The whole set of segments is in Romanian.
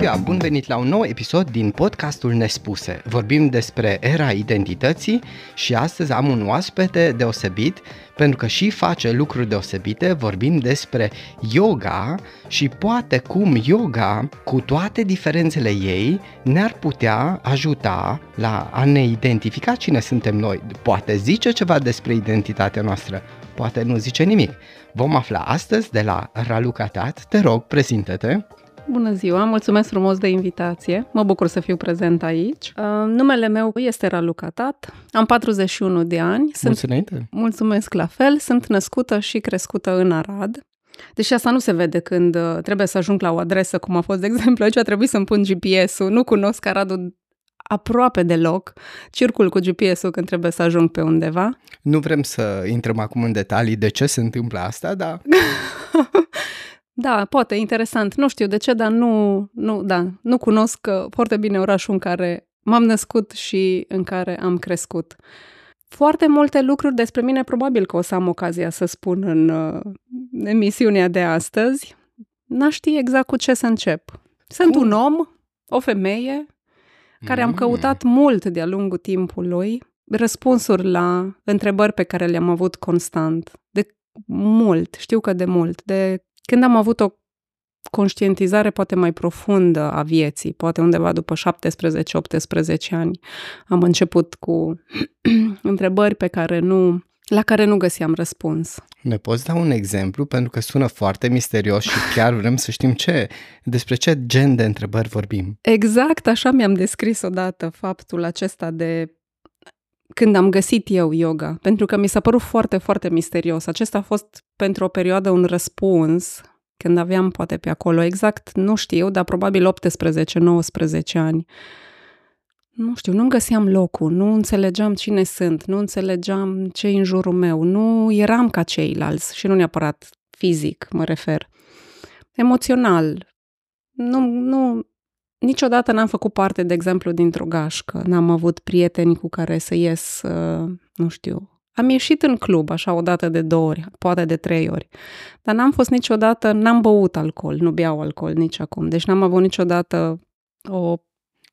ziua, bun venit la un nou episod din podcastul Nespuse. Vorbim despre era identității și astăzi am un oaspete deosebit pentru că și face lucruri deosebite. Vorbim despre yoga și poate cum yoga, cu toate diferențele ei, ne-ar putea ajuta la a ne identifica cine suntem noi. Poate zice ceva despre identitatea noastră, poate nu zice nimic. Vom afla astăzi de la Raluca Tat. Te rog, prezintă-te. Bună ziua, mulțumesc frumos de invitație. Mă bucur să fiu prezent aici. Uh, numele meu este Raluca Tat, am 41 de ani. Sunt, Mulțumesc. Mulțumesc la fel, sunt născută și crescută în Arad. Deși asta nu se vede când uh, trebuie să ajung la o adresă, cum a fost, de exemplu, aici a trebuit să-mi pun GPS-ul. Nu cunosc Aradul aproape deloc. Circul cu GPS-ul când trebuie să ajung pe undeva. Nu vrem să intrăm acum în detalii de ce se întâmplă asta, dar... Da, poate, interesant. Nu știu de ce, dar nu, nu, da, nu cunosc uh, foarte bine orașul în care m-am născut și în care am crescut. Foarte multe lucruri despre mine probabil că o să am ocazia să spun în uh, emisiunea de astăzi. N-aș ști exact cu ce să încep. Sunt Cum? un om, o femeie, care mm. am căutat mult de-a lungul timpului răspunsuri la întrebări pe care le-am avut constant. De mult, știu că de mult, de când am avut o conștientizare poate mai profundă a vieții, poate undeva după 17-18 ani, am început cu întrebări pe care nu, la care nu găseam răspuns. Ne poți da un exemplu? Pentru că sună foarte misterios și chiar vrem să știm ce, despre ce gen de întrebări vorbim. Exact așa mi-am descris odată faptul acesta de când am găsit eu yoga, pentru că mi s-a părut foarte, foarte misterios. Acesta a fost pentru o perioadă un răspuns, când aveam poate pe acolo exact, nu știu, dar probabil 18-19 ani. Nu știu, nu găseam locul, nu înțelegeam cine sunt, nu înțelegeam ce în jurul meu, nu eram ca ceilalți și nu neapărat fizic, mă refer. Emoțional, nu, nu, Niciodată n-am făcut parte, de exemplu, dintr-o gașcă. N-am avut prieteni cu care să ies, uh, nu știu. Am ieșit în club, așa, o dată de două ori, poate de trei ori. Dar n-am fost niciodată, n-am băut alcool, nu beau alcool nici acum. Deci n-am avut niciodată o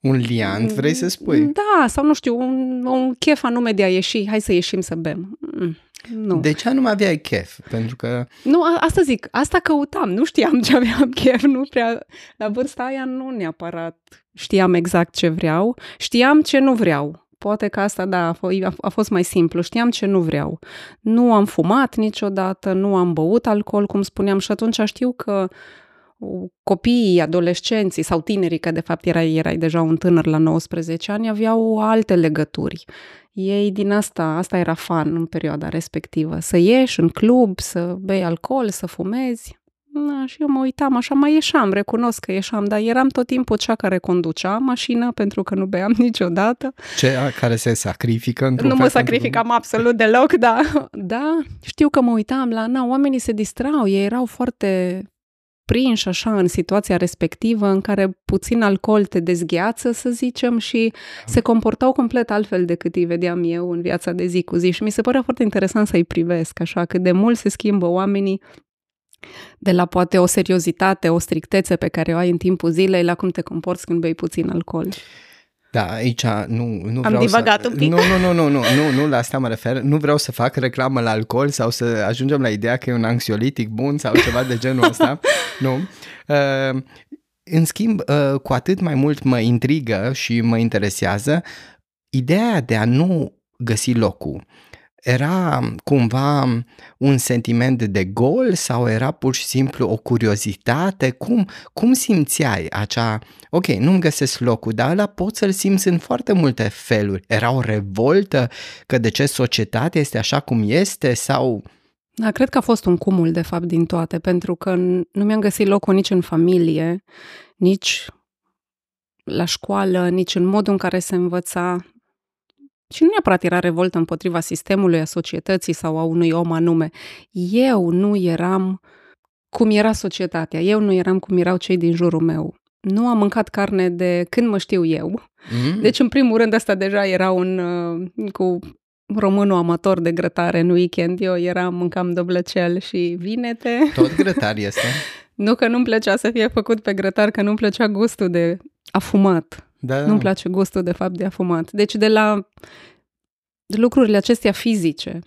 un liant, vrei să spui? Da, sau nu știu, un, un chef anume de a ieși, hai să ieșim să bem. Mm. Nu. De ce nu aveai chef? Pentru că... Nu, a, asta zic, asta căutam, nu știam ce aveam chef, nu prea... La vârsta aia nu neapărat știam exact ce vreau, știam ce nu vreau. Poate că asta, da, a, f- a fost mai simplu. Știam ce nu vreau. Nu am fumat niciodată, nu am băut alcool, cum spuneam, și atunci știu că copiii, adolescenții sau tinerii, că de fapt erai, erai deja un tânăr la 19 ani, aveau alte legături. Ei din asta, asta era fan în perioada respectivă. Să ieși în club, să bei alcool, să fumezi. Na, și eu mă uitam, așa mai ieșeam, recunosc că ieșeam, dar eram tot timpul cea care conducea mașina pentru că nu beam niciodată. Ce care se sacrifică într-un Nu mă sacrificam absolut deloc, da. Da, știu că mă uitam la, na, oamenii se distrau, ei erau foarte prinși așa în situația respectivă în care puțin alcool te dezgheață, să zicem, și se comportau complet altfel decât îi vedeam eu în viața de zi cu zi și mi se părea foarte interesant să-i privesc așa, cât de mult se schimbă oamenii de la poate o seriozitate, o strictețe pe care o ai în timpul zilei la cum te comporți când bei puțin alcool. Da, aici nu, nu Am vreau divagat să... un pic. Nu, nu, nu, nu, nu, nu, nu, la asta mă refer. Nu vreau să fac reclamă la alcool sau să ajungem la ideea că e un anxiolitic bun sau ceva de genul ăsta. nu. Uh, în schimb, uh, cu atât mai mult mă intrigă și mă interesează ideea de a nu găsi locul era cumva un sentiment de gol sau era pur și simplu o curiozitate? Cum, cum simțeai acea, ok, nu-mi găsesc locul, dar ăla pot să-l simți în foarte multe feluri. Era o revoltă că de ce societatea este așa cum este sau... Da, cred că a fost un cumul, de fapt, din toate, pentru că nu mi-am găsit locul nici în familie, nici la școală, nici în modul în care se învăța și nu neapărat era revoltă împotriva sistemului, a societății sau a unui om anume. Eu nu eram cum era societatea, eu nu eram cum erau cei din jurul meu. Nu am mâncat carne de când mă știu eu. Mm. Deci, în primul rând, asta deja era un uh, cu românul amator de grătare în weekend. Eu eram, mâncam doblăcel și vinete. Tot grătar este? Nu că nu-mi plăcea să fie făcut pe grătar, că nu-mi plăcea gustul de afumat. Da, Nu-mi place gustul, de fapt, de afumat. Deci de la lucrurile acestea fizice,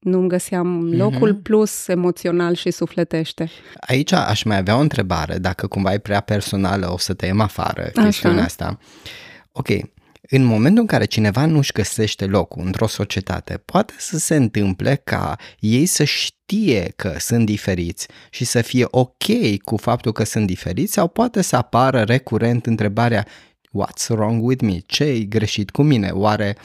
nu-mi găseam locul, Mhm. plus emoțional și sufletește. Aici aș mai avea o întrebare, dacă cumva e prea personală, o să tăiem afară chestiunea asta. Ok, în momentul în care cineva nu-și găsește locul într-o societate, poate să se întâmple ca ei să știe că sunt diferiți și să fie ok cu faptul că sunt diferiți sau poate să apară recurent întrebarea What's wrong with me? Ce-i greșit cu mine? Oare...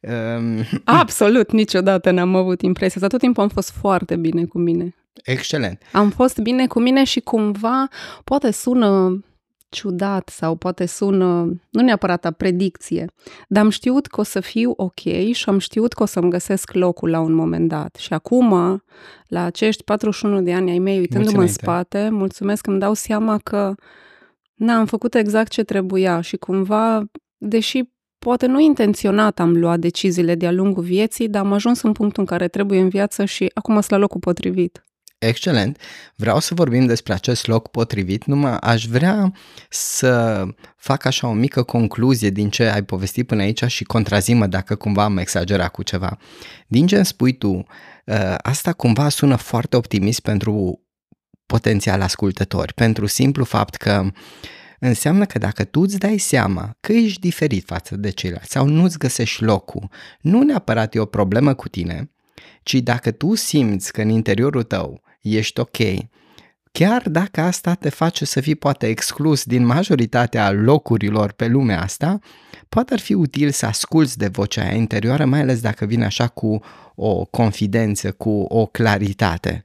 Um, Absolut, niciodată n-am avut impresia asta. Tot timpul am fost foarte bine cu mine. excelent. Am fost bine cu mine și cumva poate sună ciudat sau poate sună, nu neapărat a predicție, dar am știut că o să fiu ok și am știut că o să-mi găsesc locul la un moment dat. Și acum, la acești 41 de ani ai mei, uitându-mă în înainte. spate, mulțumesc că îmi dau seama că na, am făcut exact ce trebuia și cumva, deși poate nu intenționat am luat deciziile de-a lungul vieții, dar am ajuns în punctul în care trebuie în viață și acum sunt la locul potrivit. Excelent. Vreau să vorbim despre acest loc potrivit, numai aș vrea să fac așa o mică concluzie din ce ai povestit până aici și contrazimă dacă cumva am exagerat cu ceva. Din ce îmi spui tu, ă, asta cumva sună foarte optimist pentru potențial ascultători, pentru simplu fapt că înseamnă că dacă tu îți dai seama că ești diferit față de ceilalți sau nu-ți găsești locul, nu neapărat e o problemă cu tine, ci dacă tu simți că în interiorul tău ești ok, chiar dacă asta te face să fii poate exclus din majoritatea locurilor pe lumea asta, poate ar fi util să asculți de vocea aia interioară, mai ales dacă vine așa cu o confidență, cu o claritate.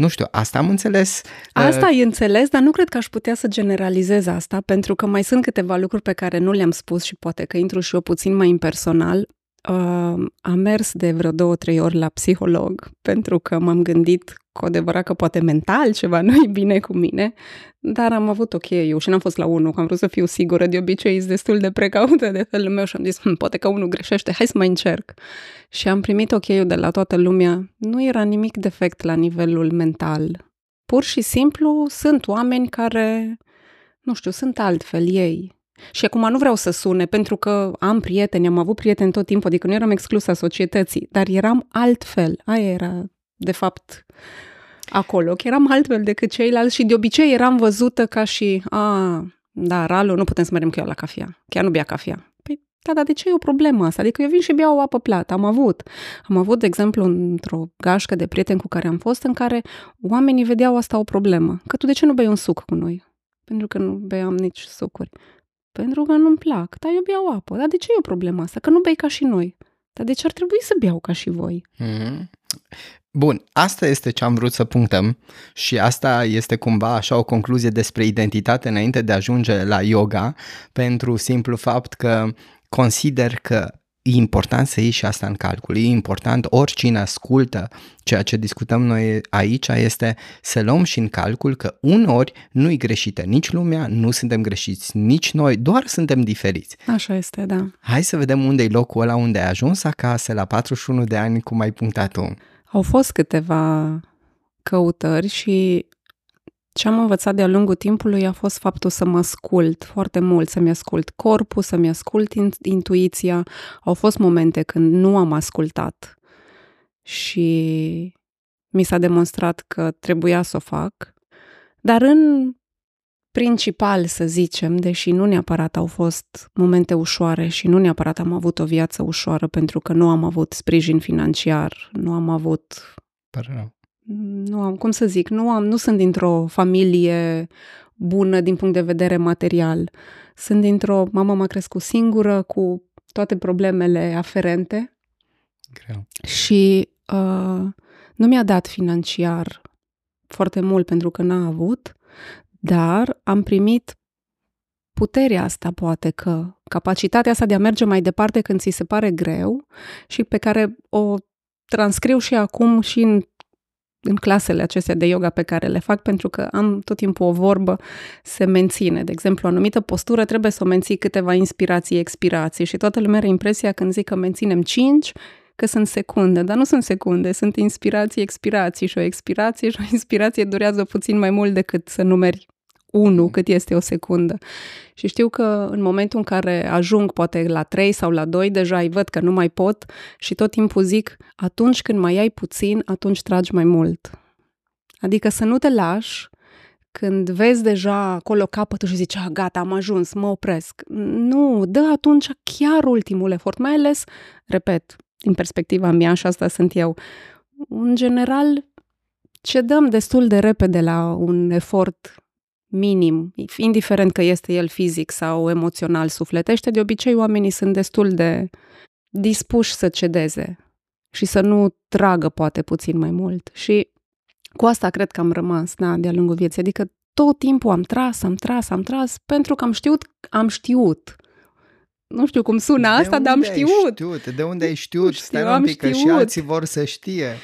Nu știu, asta am înțeles. Asta e înțeles, dar nu cred că aș putea să generalizez asta, pentru că mai sunt câteva lucruri pe care nu le-am spus și poate că intru și eu puțin mai impersonal. Uh, am mers de vreo două, trei ori la psiholog, pentru că m-am gândit cu adevărat că poate mental ceva nu e bine cu mine, dar am avut ok eu și n-am fost la unul, că am vrut să fiu sigură, de obicei sunt destul de precaută de felul meu și am zis, hm, poate că unul greșește, hai să mai încerc. Și am primit ok de la toată lumea, nu era nimic defect la nivelul mental. Pur și simplu sunt oameni care, nu știu, sunt altfel ei. Și acum nu vreau să sune, pentru că am prieteni, am avut prieteni tot timpul, adică nu eram exclusă a societății, dar eram altfel. Aia era, de fapt, acolo, că eram altfel decât ceilalți și de obicei eram văzută ca și, a, da, Ralu, nu putem să mergem cu el la cafea. Chiar nu bea cafea. Păi, da, dar de ce e o problemă asta? Adică eu vin și beau o apă plată. Am avut. Am avut, de exemplu, într-o gașcă de prieteni cu care am fost, în care oamenii vedeau asta o problemă. Că tu de ce nu bei un suc cu noi? Pentru că nu beam nici sucuri. Pentru că nu-mi plac. Dar eu beau apă. Dar de ce e o problemă asta? Că nu bei ca și noi. Dar de ce ar trebui să beau ca și voi? Mm-hmm. Bun, asta este ce am vrut să punctăm și asta este cumva așa o concluzie despre identitate înainte de a ajunge la yoga, pentru simplu fapt că consider că e important să iei și asta în calcul. E important, oricine ascultă ceea ce discutăm noi aici, este să luăm și în calcul că uneori nu-i greșită nici lumea, nu suntem greșiți nici noi, doar suntem diferiți. Așa este, da. Hai să vedem unde e locul ăla unde ai ajuns acasă la 41 de ani, cum ai punctat tu. Au fost câteva căutări și ce am învățat de-a lungul timpului a fost faptul să mă ascult foarte mult, să-mi ascult corpul, să-mi ascult intuiția. Au fost momente când nu am ascultat și mi s-a demonstrat că trebuia să o fac, dar în principal, să zicem, deși nu neapărat au fost momente ușoare și nu neapărat am avut o viață ușoară pentru că nu am avut sprijin financiar, nu am avut Pare rău. Nu am, cum să zic, nu am, nu sunt dintr-o familie bună din punct de vedere material. Sunt dintr-o, mama m-a crescut singură cu toate problemele aferente Greu. și uh, nu mi-a dat financiar foarte mult pentru că n-a avut, dar am primit puterea asta, poate că, capacitatea asta de a merge mai departe când ți se pare greu și pe care o transcriu și acum și în în clasele acestea de yoga pe care le fac, pentru că am tot timpul o vorbă, se menține. De exemplu, o anumită postură trebuie să o menții câteva inspirații, expirații și toată lumea are impresia când zic că menținem 5, că sunt secunde, dar nu sunt secunde, sunt inspirații, expirații și o expirație și o inspirație durează puțin mai mult decât să numeri unu cât este o secundă. Și știu că în momentul în care ajung poate la 3 sau la 2, deja îi văd că nu mai pot și tot timpul zic, atunci când mai ai puțin, atunci tragi mai mult. Adică să nu te lași când vezi deja acolo capătul și zici, ah, gata, am ajuns, mă opresc. Nu, dă atunci chiar ultimul efort, mai ales, repet, din perspectiva mea și asta sunt eu, în general, cedăm destul de repede la un efort minim, indiferent că este el fizic sau emoțional, sufletește, de obicei oamenii sunt destul de dispuși să cedeze și să nu tragă poate puțin mai mult. Și cu asta cred că am rămas, da, de-a lungul vieții. Adică tot timpul am tras, am tras, am tras, pentru că am știut, am știut. Nu știu cum sună de asta, dar am știut. știut. De unde ai știut? Știu, Stai un pic, că și alții vor să știe.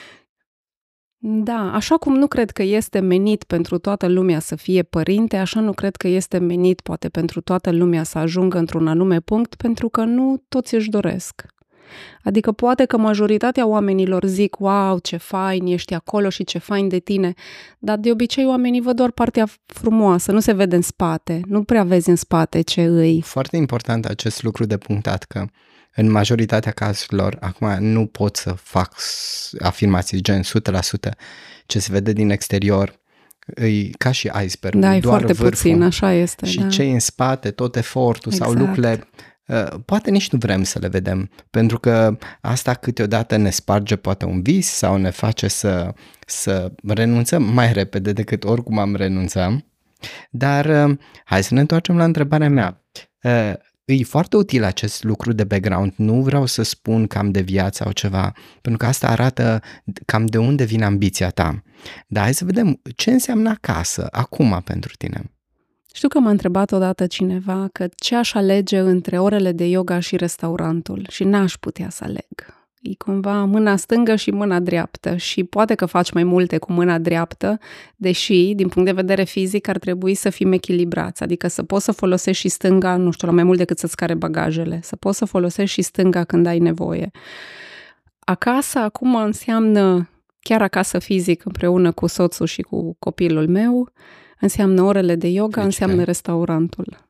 Da, așa cum nu cred că este menit pentru toată lumea să fie părinte, așa nu cred că este menit poate pentru toată lumea să ajungă într-un anume punct, pentru că nu toți își doresc. Adică poate că majoritatea oamenilor zic, wow, ce fain, ești acolo și ce fain de tine, dar de obicei oamenii văd doar partea frumoasă, nu se vede în spate, nu prea vezi în spate ce îi. Foarte important acest lucru de punctat, că în majoritatea cazurilor, acum nu pot să fac afirmații gen 100%, ce se vede din exterior, e ca și iceberg. Da, e foarte vârful. puțin, așa este. Și da. ce în spate, tot efortul exact. sau lucrurile Uh, poate nici nu vrem să le vedem, pentru că asta câteodată ne sparge poate un vis sau ne face să, să renunțăm mai repede decât oricum am renunțat. Dar uh, hai să ne întoarcem la întrebarea mea. Uh, e foarte util acest lucru de background, nu vreau să spun cam de viață sau ceva, pentru că asta arată cam de unde vine ambiția ta. Dar hai să vedem ce înseamnă acasă, acum pentru tine. Știu că m-a întrebat odată cineva că ce aș alege între orele de yoga și restaurantul și n-aș putea să aleg. E cumva mâna stângă și mâna dreaptă și poate că faci mai multe cu mâna dreaptă, deși, din punct de vedere fizic, ar trebui să fim echilibrați, adică să poți să folosești și stânga, nu știu, la mai mult decât să-ți care bagajele, să poți să folosești și stânga când ai nevoie. Acasă acum înseamnă chiar acasă fizic împreună cu soțul și cu copilul meu, înseamnă orele de yoga, deci, înseamnă restaurantul.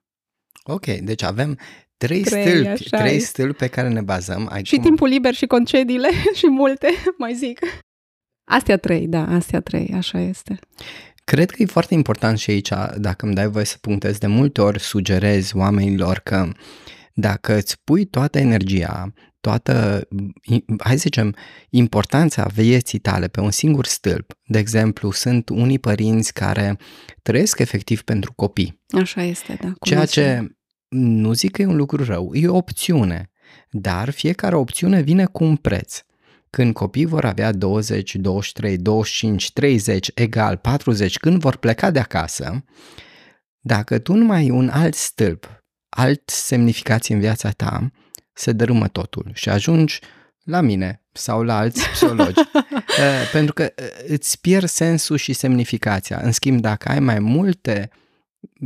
Ok, deci avem trei, trei stâlpi, trei stâlpi pe care ne bazăm. Ai și cum... timpul liber și concediile și multe, mai zic. Astea trei, da, astea trei, așa este. Cred că e foarte important și aici, dacă îmi dai voie să punctez, de multe ori sugerez oamenilor că dacă îți pui toată energia, toată, hai să zicem, importanța vieții tale pe un singur stâlp. De exemplu, sunt unii părinți care trăiesc efectiv pentru copii. Așa este, da. Ceea ce nu zic că e un lucru rău, e o opțiune, dar fiecare opțiune vine cu un preț. Când copiii vor avea 20, 23, 25, 30, egal, 40, când vor pleca de acasă, dacă tu nu mai ai un alt stâlp, alt semnificație în viața ta, se dărâmă totul și ajungi la mine sau la alți psihologi. Eh, pentru că eh, îți pierd sensul și semnificația. În schimb, dacă ai mai multe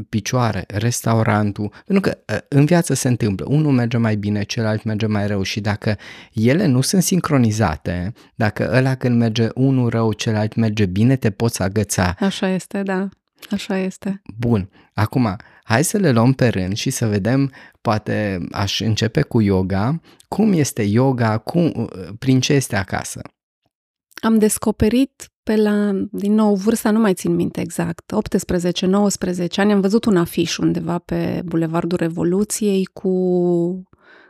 picioare, restaurantul, pentru că eh, în viață se întâmplă, unul merge mai bine, celălalt merge mai rău și dacă ele nu sunt sincronizate, dacă ăla când merge unul rău, celălalt merge bine, te poți agăța. Așa este, da. Așa este. Bun. Acum, hai să le luăm pe rând și să vedem, poate aș începe cu yoga. Cum este yoga? Cum, prin ce este acasă? Am descoperit pe la, din nou, vârsta nu mai țin minte exact, 18-19 ani, am văzut un afiș undeva pe Bulevardul Revoluției cu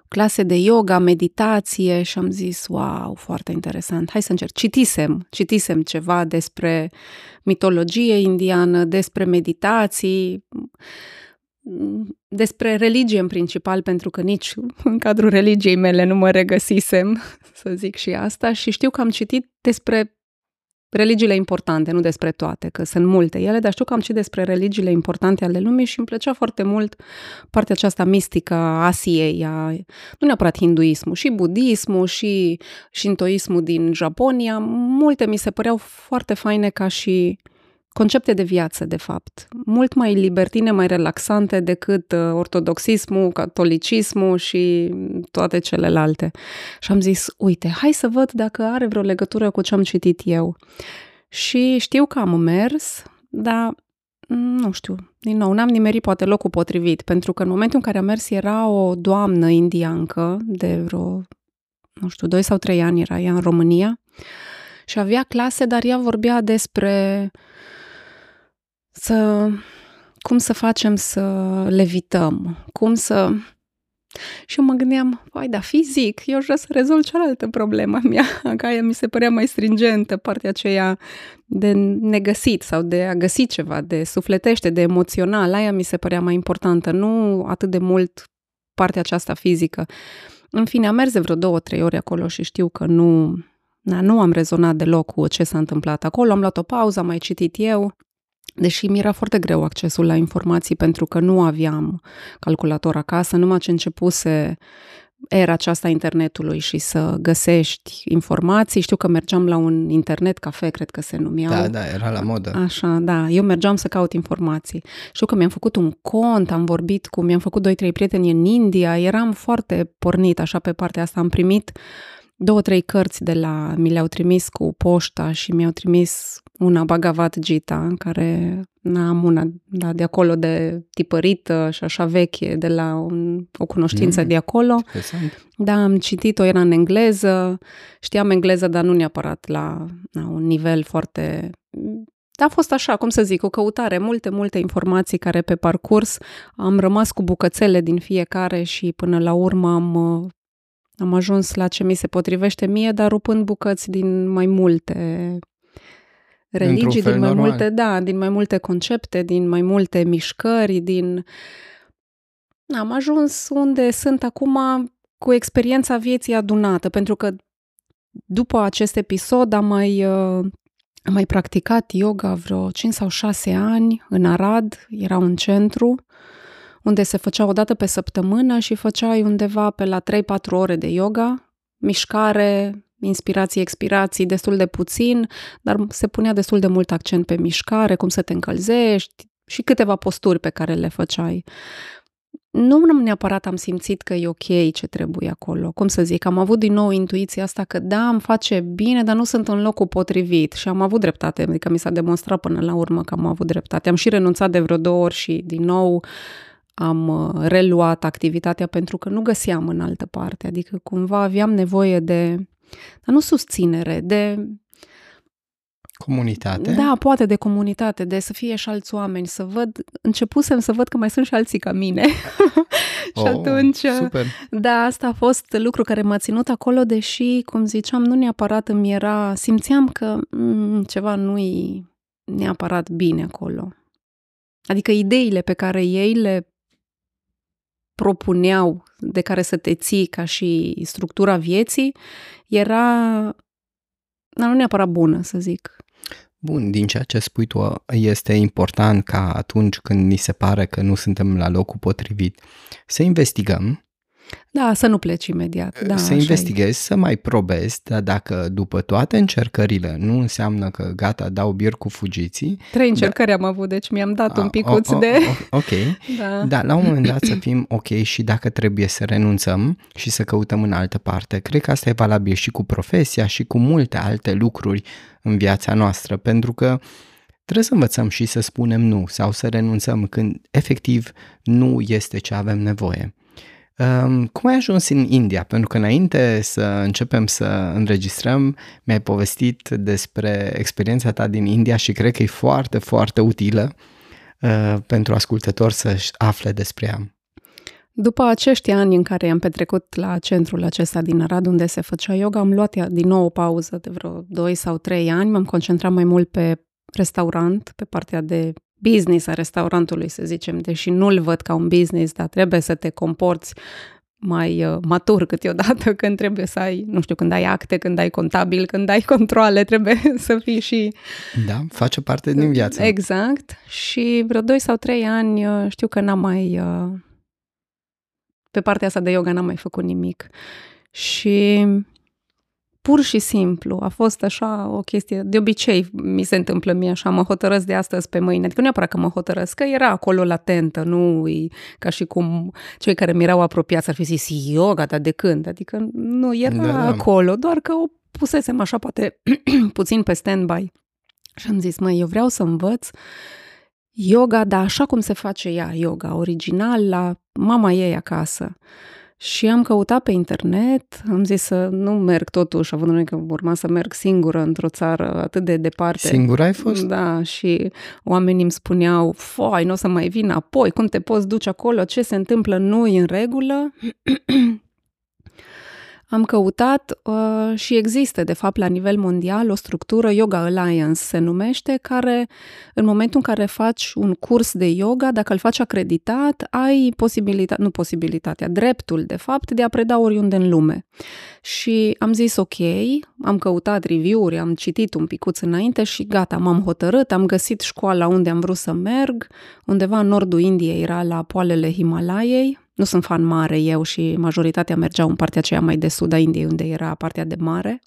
clase de yoga, meditație și am zis, wow, foarte interesant, hai să încerc. Citisem, citisem ceva despre mitologie indiană, despre meditații, despre religie în principal, pentru că nici în cadrul religiei mele nu mă regăsisem, să zic și asta, și știu că am citit despre religiile importante, nu despre toate, că sunt multe ele, dar știu că am citit despre religiile importante ale lumii și îmi plăcea foarte mult partea aceasta mistică a Asiei, a, nu neapărat hinduismul, și budismul, și shintoismul din Japonia. Multe mi se păreau foarte faine ca și concepte de viață, de fapt, mult mai libertine, mai relaxante decât uh, ortodoxismul, catolicismul și toate celelalte. Și am zis, uite, hai să văd dacă are vreo legătură cu ce am citit eu. Și știu că am mers, dar nu știu, din nou, n-am nimerit poate locul potrivit, pentru că în momentul în care am mers era o doamnă indiancă de vreo, nu știu, 2 sau 3 ani era ea în România și avea clase, dar ea vorbea despre să, cum să facem să levităm, cum să... Și eu mă gândeam, vai, da, fizic, eu vreau să rezolv cealaltă problemă mea, că aia mi se părea mai stringentă, partea aceea de negăsit sau de a găsi ceva, de sufletește, de emoțional, aia mi se părea mai importantă, nu atât de mult partea aceasta fizică. În fine, am mers de vreo două, trei ori acolo și știu că nu, na, nu am rezonat deloc cu ce s-a întâmplat acolo. Am luat o pauză, am mai citit eu Deși mi era foarte greu accesul la informații pentru că nu aveam calculator acasă, numai ce începuse era aceasta internetului și să găsești informații. Știu că mergeam la un internet cafe, cred că se numea. Da, da, era la modă. Așa, da. Eu mergeam să caut informații. Știu că mi-am făcut un cont, am vorbit cu, mi-am făcut doi, trei prieteni în India, eram foarte pornit așa pe partea asta. Am primit două, trei cărți de la, mi le-au trimis cu poșta și mi-au trimis una Bhagavad Gita, care am una da, de acolo de tipărită și așa veche, de la un, o cunoștință mm, de acolo. Interesant. Da, am citit-o, era în engleză, știam engleză, dar nu neapărat la, la un nivel foarte... Da, a fost așa, cum să zic, o căutare, multe, multe informații care pe parcurs am rămas cu bucățele din fiecare și până la urmă am am ajuns la ce mi se potrivește mie, dar rupând bucăți din mai multe religii, din mai normal. multe, da, din mai multe concepte, din mai multe mișcări, din... Am ajuns unde sunt acum cu experiența vieții adunată, pentru că după acest episod am mai, uh, am mai practicat yoga vreo 5 sau 6 ani în Arad, era un centru unde se făcea o dată pe săptămână și făceai undeva pe la 3-4 ore de yoga, mișcare, inspirații, expirații, destul de puțin, dar se punea destul de mult accent pe mișcare, cum să te încălzești și câteva posturi pe care le făceai. Nu neapărat am simțit că e ok ce trebuie acolo. Cum să zic, am avut din nou intuiția asta că da, îmi face bine, dar nu sunt în locul potrivit și am avut dreptate, adică mi s-a demonstrat până la urmă că am avut dreptate. Am și renunțat de vreo două ori și din nou am uh, reluat activitatea pentru că nu găseam în altă parte, adică cumva aveam nevoie de, dar nu susținere, de Comunitate? Da, poate de comunitate, de să fie și alți oameni, să văd, începusem să văd că mai sunt și alții ca mine. și oh, atunci, super. da, asta a fost lucru care m-a ținut acolo, deși, cum ziceam, nu neapărat îmi era, simțeam că mm, ceva nu-i neapărat bine acolo. Adică ideile pe care ei le propuneau de care să te ții ca și structura vieții era nu neapărat bună, să zic. Bun, din ceea ce spui tu, este important ca atunci când ni se pare că nu suntem la locul potrivit, să investigăm da, să nu pleci imediat. Da, să investighezi, să mai probezi, dar dacă după toate încercările nu înseamnă că gata, dau bir cu fugiții. Trei da. încercări da, am avut, deci mi-am dat a, un picuț o, o, de... O, ok, da. da, la un moment dat să fim ok și dacă trebuie să renunțăm și să căutăm în altă parte. Cred că asta e valabil și cu profesia și cu multe alte lucruri în viața noastră, pentru că trebuie să învățăm și să spunem nu sau să renunțăm când efectiv nu este ce avem nevoie. Um, cum ai ajuns în India? Pentru că înainte să începem să înregistrăm, mi-ai povestit despre experiența ta din India și cred că e foarte, foarte utilă uh, pentru ascultători să-și afle despre ea. După acești ani în care am petrecut la centrul acesta din Arad, unde se făcea yoga, am luat din nou o pauză de vreo 2 sau 3 ani, m-am concentrat mai mult pe restaurant, pe partea de business a restaurantului, să zicem, deși nu-l văd ca un business, dar trebuie să te comporți mai uh, matur câteodată când trebuie să ai, nu știu, când ai acte, când ai contabil, când ai controle, trebuie să fii și... Da, face parte din viață. Exact. Și vreo 2 sau 3 ani uh, știu că n-am mai... Uh, pe partea asta de yoga n-am mai făcut nimic. Și pur și simplu. A fost așa o chestie, de obicei mi se întâmplă mie așa, mă hotărăsc de astăzi pe mâine. Adică nu neapărat că mă hotărăsc, că era acolo latentă, nu ca și cum cei care mi erau apropiați ar fi zis yoga, dar de când? Adică nu, era da, da. acolo, doar că o pusesem așa poate puțin pe stand-by. Și am zis, măi, eu vreau să învăț yoga, dar așa cum se face ea, yoga, original, la mama ei acasă. Și am căutat pe internet, am zis să nu merg totuși, având în că urma să merg singură într-o țară atât de departe. Singură ai fost? Da, și oamenii îmi spuneau, foi, nu o să mai vin apoi, cum te poți duce acolo, ce se întâmplă, nu în regulă. Am căutat uh, și există, de fapt, la nivel mondial, o structură, Yoga Alliance se numește, care, în momentul în care faci un curs de yoga, dacă îl faci acreditat, ai posibilitatea, nu posibilitatea, dreptul, de fapt, de a preda oriunde în lume. Și am zis, ok, am căutat review-uri, am citit un picuț înainte și gata, m-am hotărât, am găsit școala unde am vrut să merg, undeva în nordul Indiei, era la poalele Himalaiei, nu sunt fan mare eu și majoritatea mergeau în partea aceea mai de sud a Indiei, unde era partea de mare.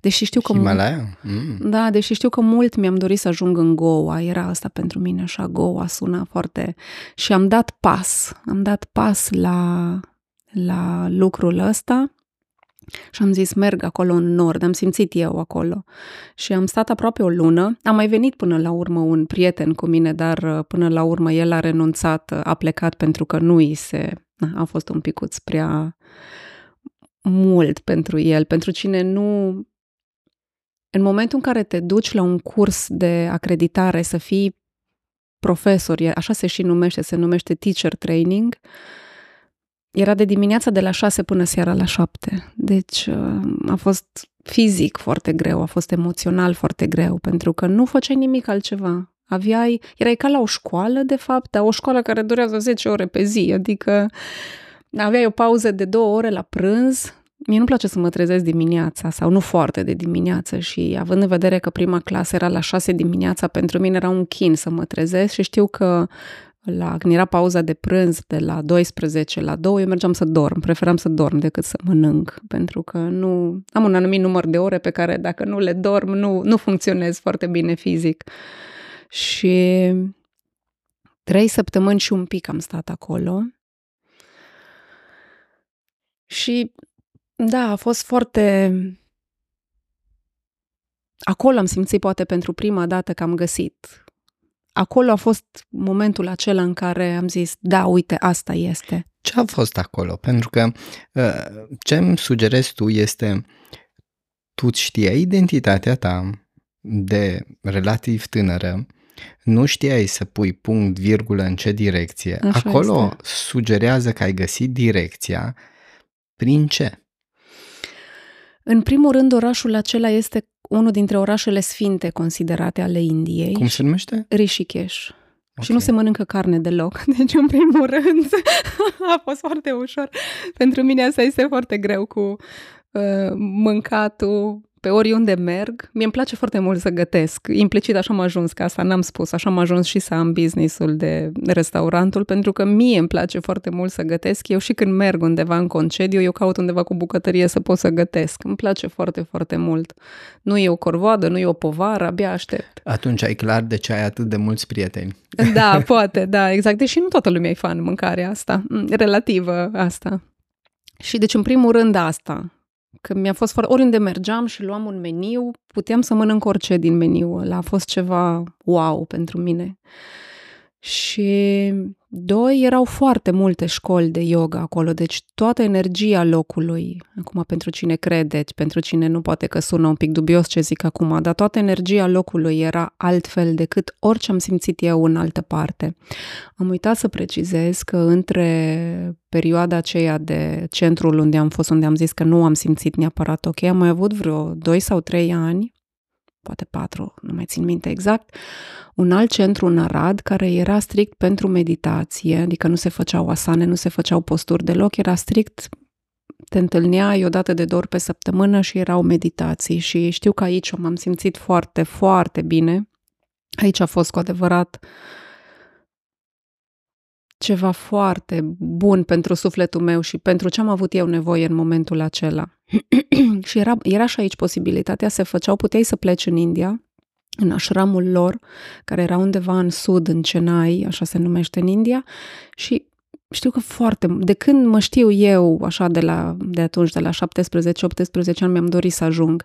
Deși știu că... Himalaya? Mm. Da, deși știu că mult mi-am dorit să ajung în Goa. Era asta pentru mine, așa, Goa suna foarte... Și am dat pas. Am dat pas la, la lucrul ăsta și am zis, merg acolo în nord, am simțit eu acolo. Și am stat aproape o lună. Am mai venit până la urmă un prieten cu mine, dar uh, până la urmă el a renunțat, uh, a plecat pentru că nu îi se... A fost un picuț prea mult pentru el, pentru cine nu... În momentul în care te duci la un curs de acreditare să fii profesor, așa se și numește, se numește teacher training, uh, era de dimineața de la 6 până seara la 7. Deci uh, a fost fizic foarte greu, a fost emoțional foarte greu, pentru că nu făceai nimic altceva. Aveai, erai ca la o școală, de fapt, dar o școală care durează 10 ore pe zi, adică aveai o pauză de două ore la prânz. Mie nu place să mă trezesc dimineața sau nu foarte de dimineață și având în vedere că prima clasă era la 6 dimineața, pentru mine era un chin să mă trezesc și știu că la, când era pauza de prânz de la 12 la 2, eu mergeam să dorm, preferam să dorm decât să mănânc, pentru că nu am un anumit număr de ore pe care dacă nu le dorm, nu, nu funcționez foarte bine fizic. Și trei săptămâni și un pic am stat acolo. Și da, a fost foarte... Acolo am simțit poate pentru prima dată că am găsit acolo a fost momentul acela în care am zis, da, uite, asta este. Ce a fost acolo? Pentru că uh, ce îmi sugerezi tu este, tu știai identitatea ta de relativ tânără, nu știai să pui punct, virgulă în ce direcție. Așa Acolo este. sugerează că ai găsit direcția. Prin ce? În primul rând, orașul acela este unul dintre orașele sfinte considerate ale Indiei. Cum se numește? Rishikesh. Okay. Și nu se mănâncă carne deloc. Deci, în primul rând, a fost foarte ușor. Pentru mine asta este foarte greu cu uh, mâncatul, pe oriunde merg, mie îmi place foarte mult să gătesc. Implicit așa am ajuns, ca asta n-am spus, așa am ajuns și să am businessul de restaurantul, pentru că mie îmi place foarte mult să gătesc. Eu și când merg undeva în concediu, eu caut undeva cu bucătărie să pot să gătesc. Îmi place foarte, foarte mult. Nu e o corvoadă, nu e o povară, abia aștept. Atunci ai clar de ce ai atât de mulți prieteni. Da, poate, da, exact. Deși nu toată lumea e fan mâncarea asta, relativă asta. Și deci, în primul rând, asta că mi-a fost foarte... Oriunde mergeam și luam un meniu, puteam să mănânc orice din meniu ăla. A fost ceva wow pentru mine. Și doi, erau foarte multe școli de yoga acolo, deci toată energia locului, acum pentru cine credeți, pentru cine nu poate că sună un pic dubios ce zic acum, dar toată energia locului era altfel decât orice am simțit eu în altă parte. Am uitat să precizez că între perioada aceea de centrul unde am fost, unde am zis că nu am simțit neapărat ok, am mai avut vreo 2 sau 3 ani poate patru, nu mai țin minte exact, un alt centru în Arad care era strict pentru meditație, adică nu se făceau asane, nu se făceau posturi deloc, era strict te întâlneai o dată de două ori pe săptămână și erau meditații și știu că aici m-am simțit foarte, foarte bine. Aici a fost cu adevărat ceva foarte bun pentru sufletul meu și pentru ce am avut eu nevoie în momentul acela. și era, era și aici posibilitatea, se făceau, puteai să pleci în India, în așramul lor, care era undeva în sud, în Chennai, așa se numește în India, și știu că foarte, de când mă știu eu, așa de, la, de atunci, de la 17-18 ani, mi-am dorit să ajung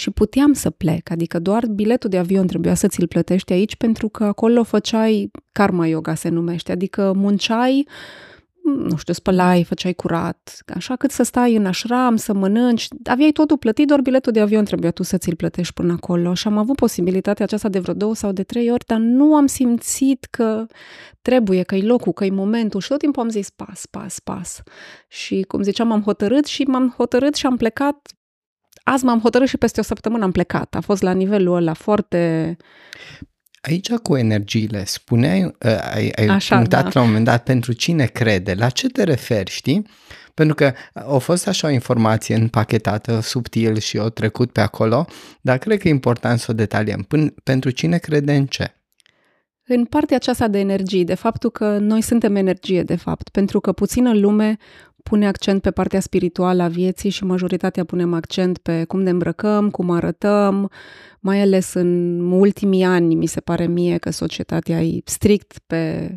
și puteam să plec, adică doar biletul de avion trebuia să ți-l plătești aici pentru că acolo făceai karma yoga se numește, adică munceai nu știu, spălai, făceai curat, așa cât să stai în așram, să mănânci, aveai totul plătit, doar biletul de avion trebuia tu să ți-l plătești până acolo și am avut posibilitatea aceasta de vreo două sau de trei ori, dar nu am simțit că trebuie, că e locul, că e momentul și tot timpul am zis pas, pas, pas. Și cum ziceam, m-am hotărât și m-am hotărât și am plecat azi m-am hotărât și peste o săptămână am plecat. A fost la nivelul ăla foarte... Aici cu energiile, spuneai, uh, ai, ai Așa, punctat da. la un moment dat pentru cine crede, la ce te referi, știi? Pentru că a fost așa o informație împachetată, subtil și o trecut pe acolo, dar cred că e important să o detaliem. Până, pentru cine crede în ce? În partea aceasta de energie, de faptul că noi suntem energie, de fapt, pentru că puțină lume pune accent pe partea spirituală a vieții și majoritatea punem accent pe cum ne îmbrăcăm, cum arătăm, mai ales în ultimii ani, mi se pare mie că societatea e strict pe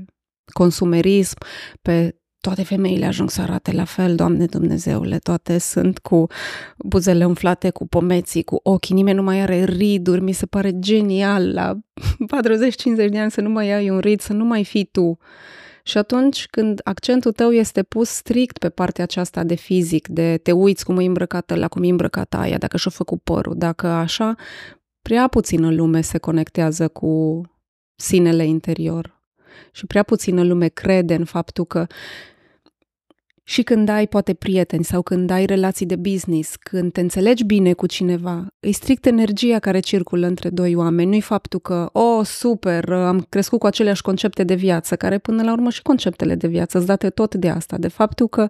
consumerism, pe toate femeile ajung să arate la fel, Doamne Dumnezeule, toate sunt cu buzele umflate, cu pomeții, cu ochii, nimeni nu mai are riduri, mi se pare genial la 40-50 de ani să nu mai ai un rid, să nu mai fii tu. Și atunci când accentul tău este pus strict pe partea aceasta de fizic, de te uiți cum e îmbrăcată la cum e îmbrăcată aia, dacă și-a făcut părul, dacă așa, prea puțină lume se conectează cu sinele interior. Și prea puțină lume crede în faptul că și când ai poate prieteni sau când ai relații de business, când te înțelegi bine cu cineva, e strict energia care circulă între doi oameni, nu-i faptul că, oh, super, am crescut cu aceleași concepte de viață, care până la urmă și conceptele de viață îți date tot de asta, de faptul că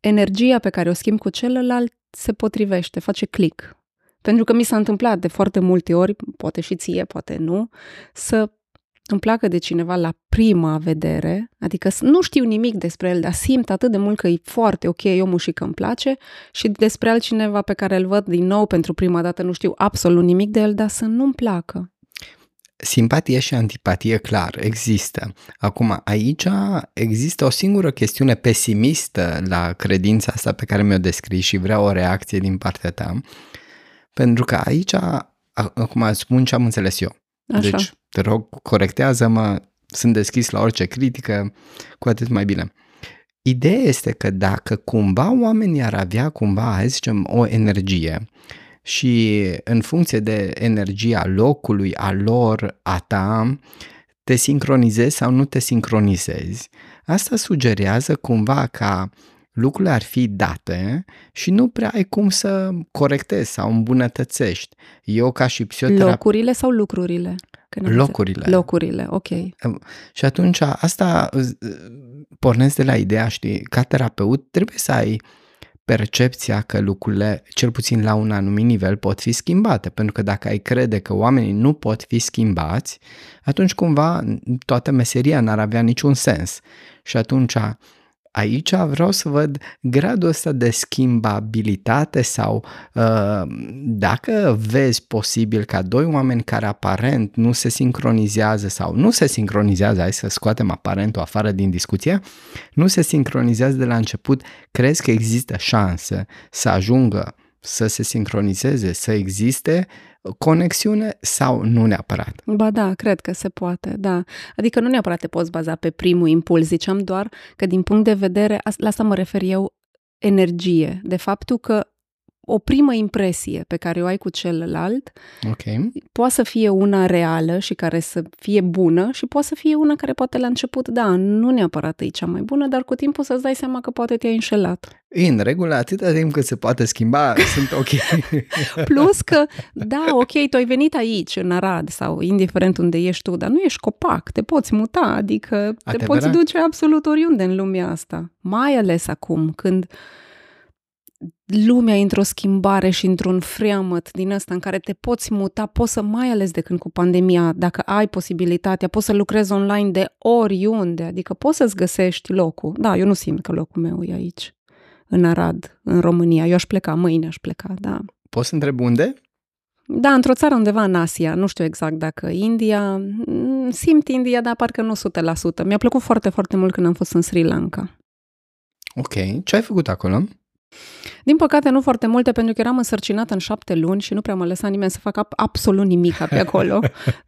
energia pe care o schimb cu celălalt se potrivește, face click. Pentru că mi s-a întâmplat de foarte multe ori, poate și ție, poate nu, să îmi placă de cineva la prima vedere, adică nu știu nimic despre el, dar simt atât de mult că e foarte ok omul și că îmi place și despre altcineva pe care îl văd din nou pentru prima dată, nu știu absolut nimic de el, dar să nu-mi placă. Simpatie și antipatie, clar, există. Acum, aici există o singură chestiune pesimistă la credința asta pe care mi-o descrii și vreau o reacție din partea ta, pentru că aici, acum spun ce am înțeles eu. Așa. Deci, te rog, corectează-mă, sunt deschis la orice critică, cu atât mai bine. Ideea este că dacă cumva oamenii ar avea cumva, hai zicem, o energie și în funcție de energia locului, a lor, a ta, te sincronizezi sau nu te sincronizezi, asta sugerează cumva ca lucrurile ar fi date și nu prea ai cum să corectezi sau îmbunătățești. Eu ca și psihoterapeut... Locurile sau lucrurile? Locurile. Locurile, ok. Și atunci asta pornesc de la ideea, știi, ca terapeut trebuie să ai percepția că lucrurile, cel puțin la un anumit nivel, pot fi schimbate. Pentru că dacă ai crede că oamenii nu pot fi schimbați, atunci cumva toată meseria n-ar avea niciun sens. Și atunci aici vreau să văd gradul ăsta de schimbabilitate sau uh, dacă vezi posibil ca doi oameni care aparent nu se sincronizează sau nu se sincronizează, hai să scoatem aparentul afară din discuție, nu se sincronizează de la început, crezi că există șanse să ajungă să se sincronizeze, să existe conexiune sau nu neapărat? Ba da, cred că se poate, da. Adică nu neapărat te poți baza pe primul impuls, ziceam doar că din punct de vedere, la asta mă refer eu, energie, de faptul că o primă impresie pe care o ai cu celălalt okay. poate să fie una reală și care să fie bună și poate să fie una care poate la început, da, nu neapărat e cea mai bună, dar cu timpul să-ți dai seama că poate te-ai înșelat. În regulă, atâta timp cât se poate schimba, sunt ok. Plus că, da, ok, tu ai venit aici, în Arad sau indiferent unde ești tu, dar nu ești copac, te poți muta, adică te Adevărat? poți duce absolut oriunde în lumea asta. Mai ales acum, când lumea într-o schimbare și într-un freamăt din ăsta în care te poți muta, poți să mai ales de când cu pandemia, dacă ai posibilitatea, poți să lucrezi online de oriunde, adică poți să-ți găsești locul. Da, eu nu simt că locul meu e aici, în Arad, în România. Eu aș pleca, mâine aș pleca, da. Poți să întreb unde? Da, într-o țară undeva în Asia, nu știu exact dacă India, mm, simt India, dar parcă nu 100%. Mi-a plăcut foarte, foarte mult când am fost în Sri Lanka. Ok, ce ai făcut acolo? Din păcate, nu foarte multe, pentru că eram însărcinată în șapte luni și nu prea mă lăsa nimeni să facă absolut nimic pe acolo.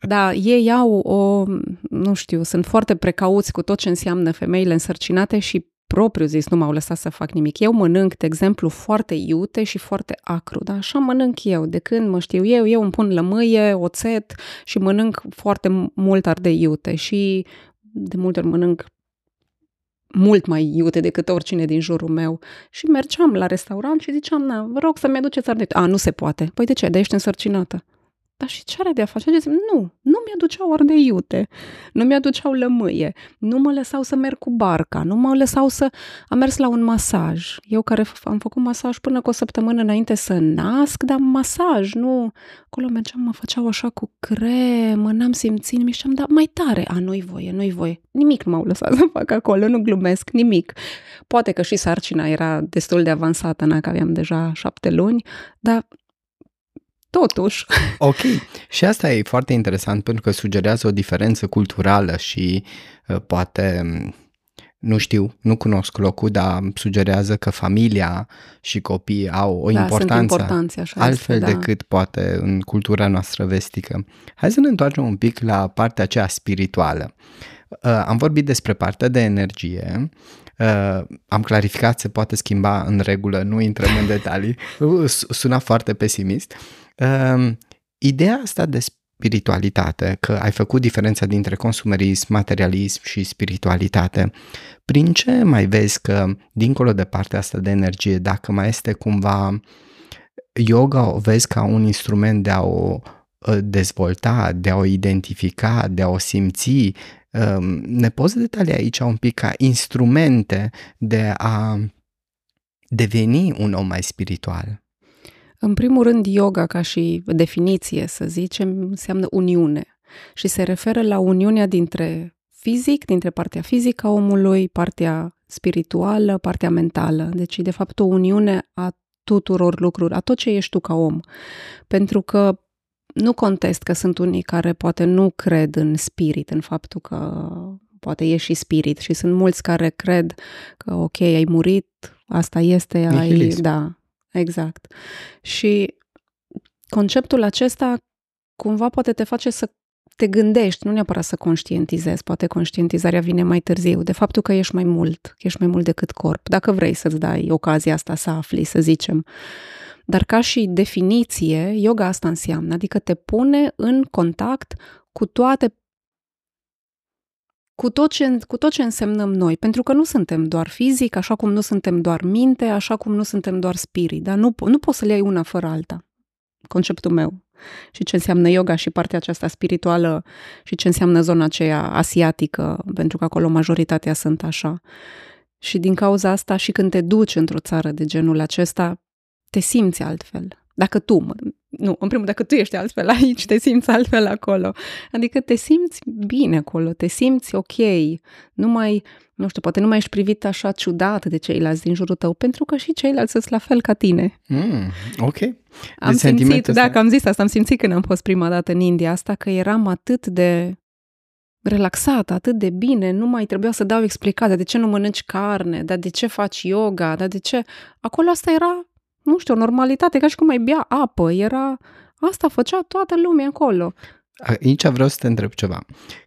Dar ei au o, nu știu, sunt foarte precauți cu tot ce înseamnă femeile însărcinate și propriu zis nu m-au lăsat să fac nimic. Eu mănânc, de exemplu, foarte iute și foarte acru, dar așa mănânc eu. De când mă știu eu, eu îmi pun lămâie, oțet și mănânc foarte mult ardei iute și de multe ori mănânc mult mai iute decât oricine din jurul meu. Și mergeam la restaurant și ziceam, na, vă rog să-mi aduceți ardei. A, nu se poate. Păi de ce? De ești însărcinată. Dar și ce are de a face? Zic, nu, nu mi-aduceau ardei iute, nu mi-aduceau lămâie, nu mă lăsau să merg cu barca, nu mă lăsau să... Am mers la un masaj. Eu care am făcut masaj până cu o săptămână înainte să nasc, dar masaj, nu... Acolo mergeam, mă făceau așa cu cremă, n-am simțit nimic și am dat mai tare. A, nu-i voie, nu-i voie. Nimic nu m-au lăsat să fac acolo, nu glumesc, nimic. Poate că și sarcina era destul de avansată, na, că aveam deja șapte luni, dar totuși. Ok. Și asta e foarte interesant pentru că sugerează o diferență culturală și uh, poate, nu știu, nu cunosc locul, dar sugerează că familia și copiii au o da, importanță așa altfel este, da. decât poate în cultura noastră vestică. Hai să ne întoarcem un pic la partea aceea spirituală. Uh, am vorbit despre partea de energie, Uh, am clarificat, se poate schimba în regulă, nu intrăm în detalii, suna foarte pesimist. Uh, ideea asta de spiritualitate, că ai făcut diferența dintre consumerism, materialism și spiritualitate, prin ce mai vezi că, dincolo de partea asta de energie, dacă mai este cumva yoga, o vezi ca un instrument de a o uh, dezvolta, de a o identifica, de a o simți, ne poți detalia aici un pic ca instrumente de a deveni un om mai spiritual? În primul rând, yoga, ca și definiție, să zicem, înseamnă uniune și se referă la uniunea dintre fizic, dintre partea fizică a omului, partea spirituală, partea mentală. Deci, de fapt, o uniune a tuturor lucrurilor, a tot ce ești tu ca om. Pentru că nu contest că sunt unii care poate nu cred în spirit, în faptul că poate e și spirit și sunt mulți care cred că ok, ai murit, asta este, ai... Da, exact. Și conceptul acesta cumva poate te face să te gândești, nu neapărat să conștientizezi, poate conștientizarea vine mai târziu, de faptul că ești mai mult, că ești mai mult decât corp. Dacă vrei să-ți dai ocazia asta să afli, să zicem, dar ca și definiție, yoga asta înseamnă, adică te pune în contact cu toate cu tot, ce, cu tot ce însemnăm noi, pentru că nu suntem doar fizic, așa cum nu suntem doar minte, așa cum nu suntem doar spirit, dar nu, nu poți să le iei una fără alta. Conceptul meu. Și ce înseamnă yoga și partea aceasta spirituală și ce înseamnă zona aceea asiatică, pentru că acolo majoritatea sunt așa. Și din cauza asta și când te duci într-o țară de genul acesta, te simți altfel. Dacă tu, nu, în primul dacă tu ești altfel aici, te simți altfel acolo. Adică te simți bine acolo, te simți ok. Nu mai, nu știu, poate nu mai ești privit așa ciudat de ceilalți din jurul tău, pentru că și ceilalți sunt la fel ca tine. Mm, ok. Am simțit, da, că am zis asta, am simțit când am fost prima dată în India asta, că eram atât de relaxată, atât de bine, nu mai trebuia să dau explicații de ce nu mănânci carne, dar de ce faci yoga, dar de ce... Acolo asta era nu știu, normalitate, ca și cum ai bea apă, era... Asta făcea toată lumea acolo. Aici vreau să te întreb ceva.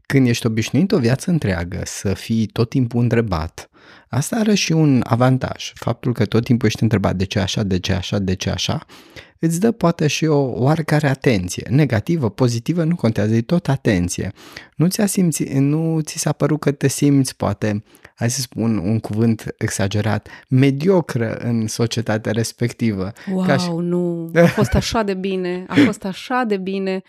Când ești obișnuit o viață întreagă să fii tot timpul întrebat, asta are și un avantaj. Faptul că tot timpul ești întrebat de ce așa, de ce așa, de ce așa, îți dă poate și o oarecare atenție. Negativă, pozitivă, nu contează, e tot atenție. Nu ți-a simți, nu ți s-a părut că te simți poate hai să spun un cuvânt exagerat, mediocră în societatea respectivă. Wow, Ca și... nu, a fost așa de bine, a fost așa de bine.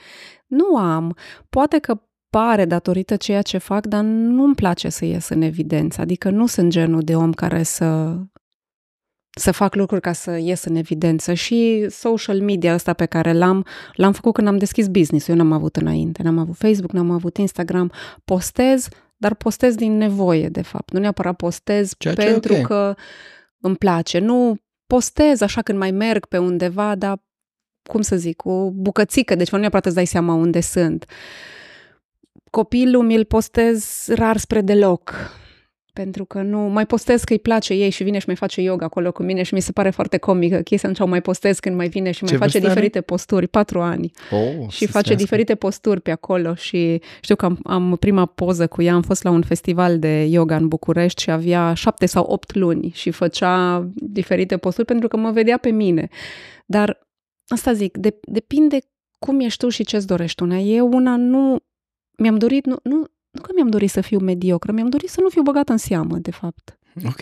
Nu am. Poate că pare datorită ceea ce fac, dar nu-mi place să ies în evidență. Adică nu sunt genul de om care să să fac lucruri ca să ies în evidență și social media ăsta pe care l-am, l-am făcut când am deschis business. Eu n-am avut înainte, n-am avut Facebook, n-am avut Instagram. Postez, dar postez din nevoie, de fapt. Nu neapărat postez Ceea ce pentru okay. că îmi place. Nu postez așa când mai merg pe undeva, dar cum să zic, o bucățică, deci nu neapărat îți dai seama unde sunt. Copilul mi-l postez rar spre deloc pentru că nu mai postez că îi place ei și vine și mai face yoga acolo cu mine și mi se pare foarte comică chestia atunci mai postez când mai vine și mai Ce face vârstă are? diferite posturi, patru ani Oh, și să face trăiască. diferite posturi pe acolo și știu că am, am prima poză cu ea, am fost la un festival de yoga în București și avea șapte sau opt luni și făcea diferite posturi pentru că mă vedea pe mine. Dar asta zic, de, depinde cum ești tu și ce-ți dorești una. Eu una nu mi-am dorit, nu, nu, nu că mi-am dorit să fiu mediocră, mi-am dorit să nu fiu băgată în seamă, de fapt. Ok.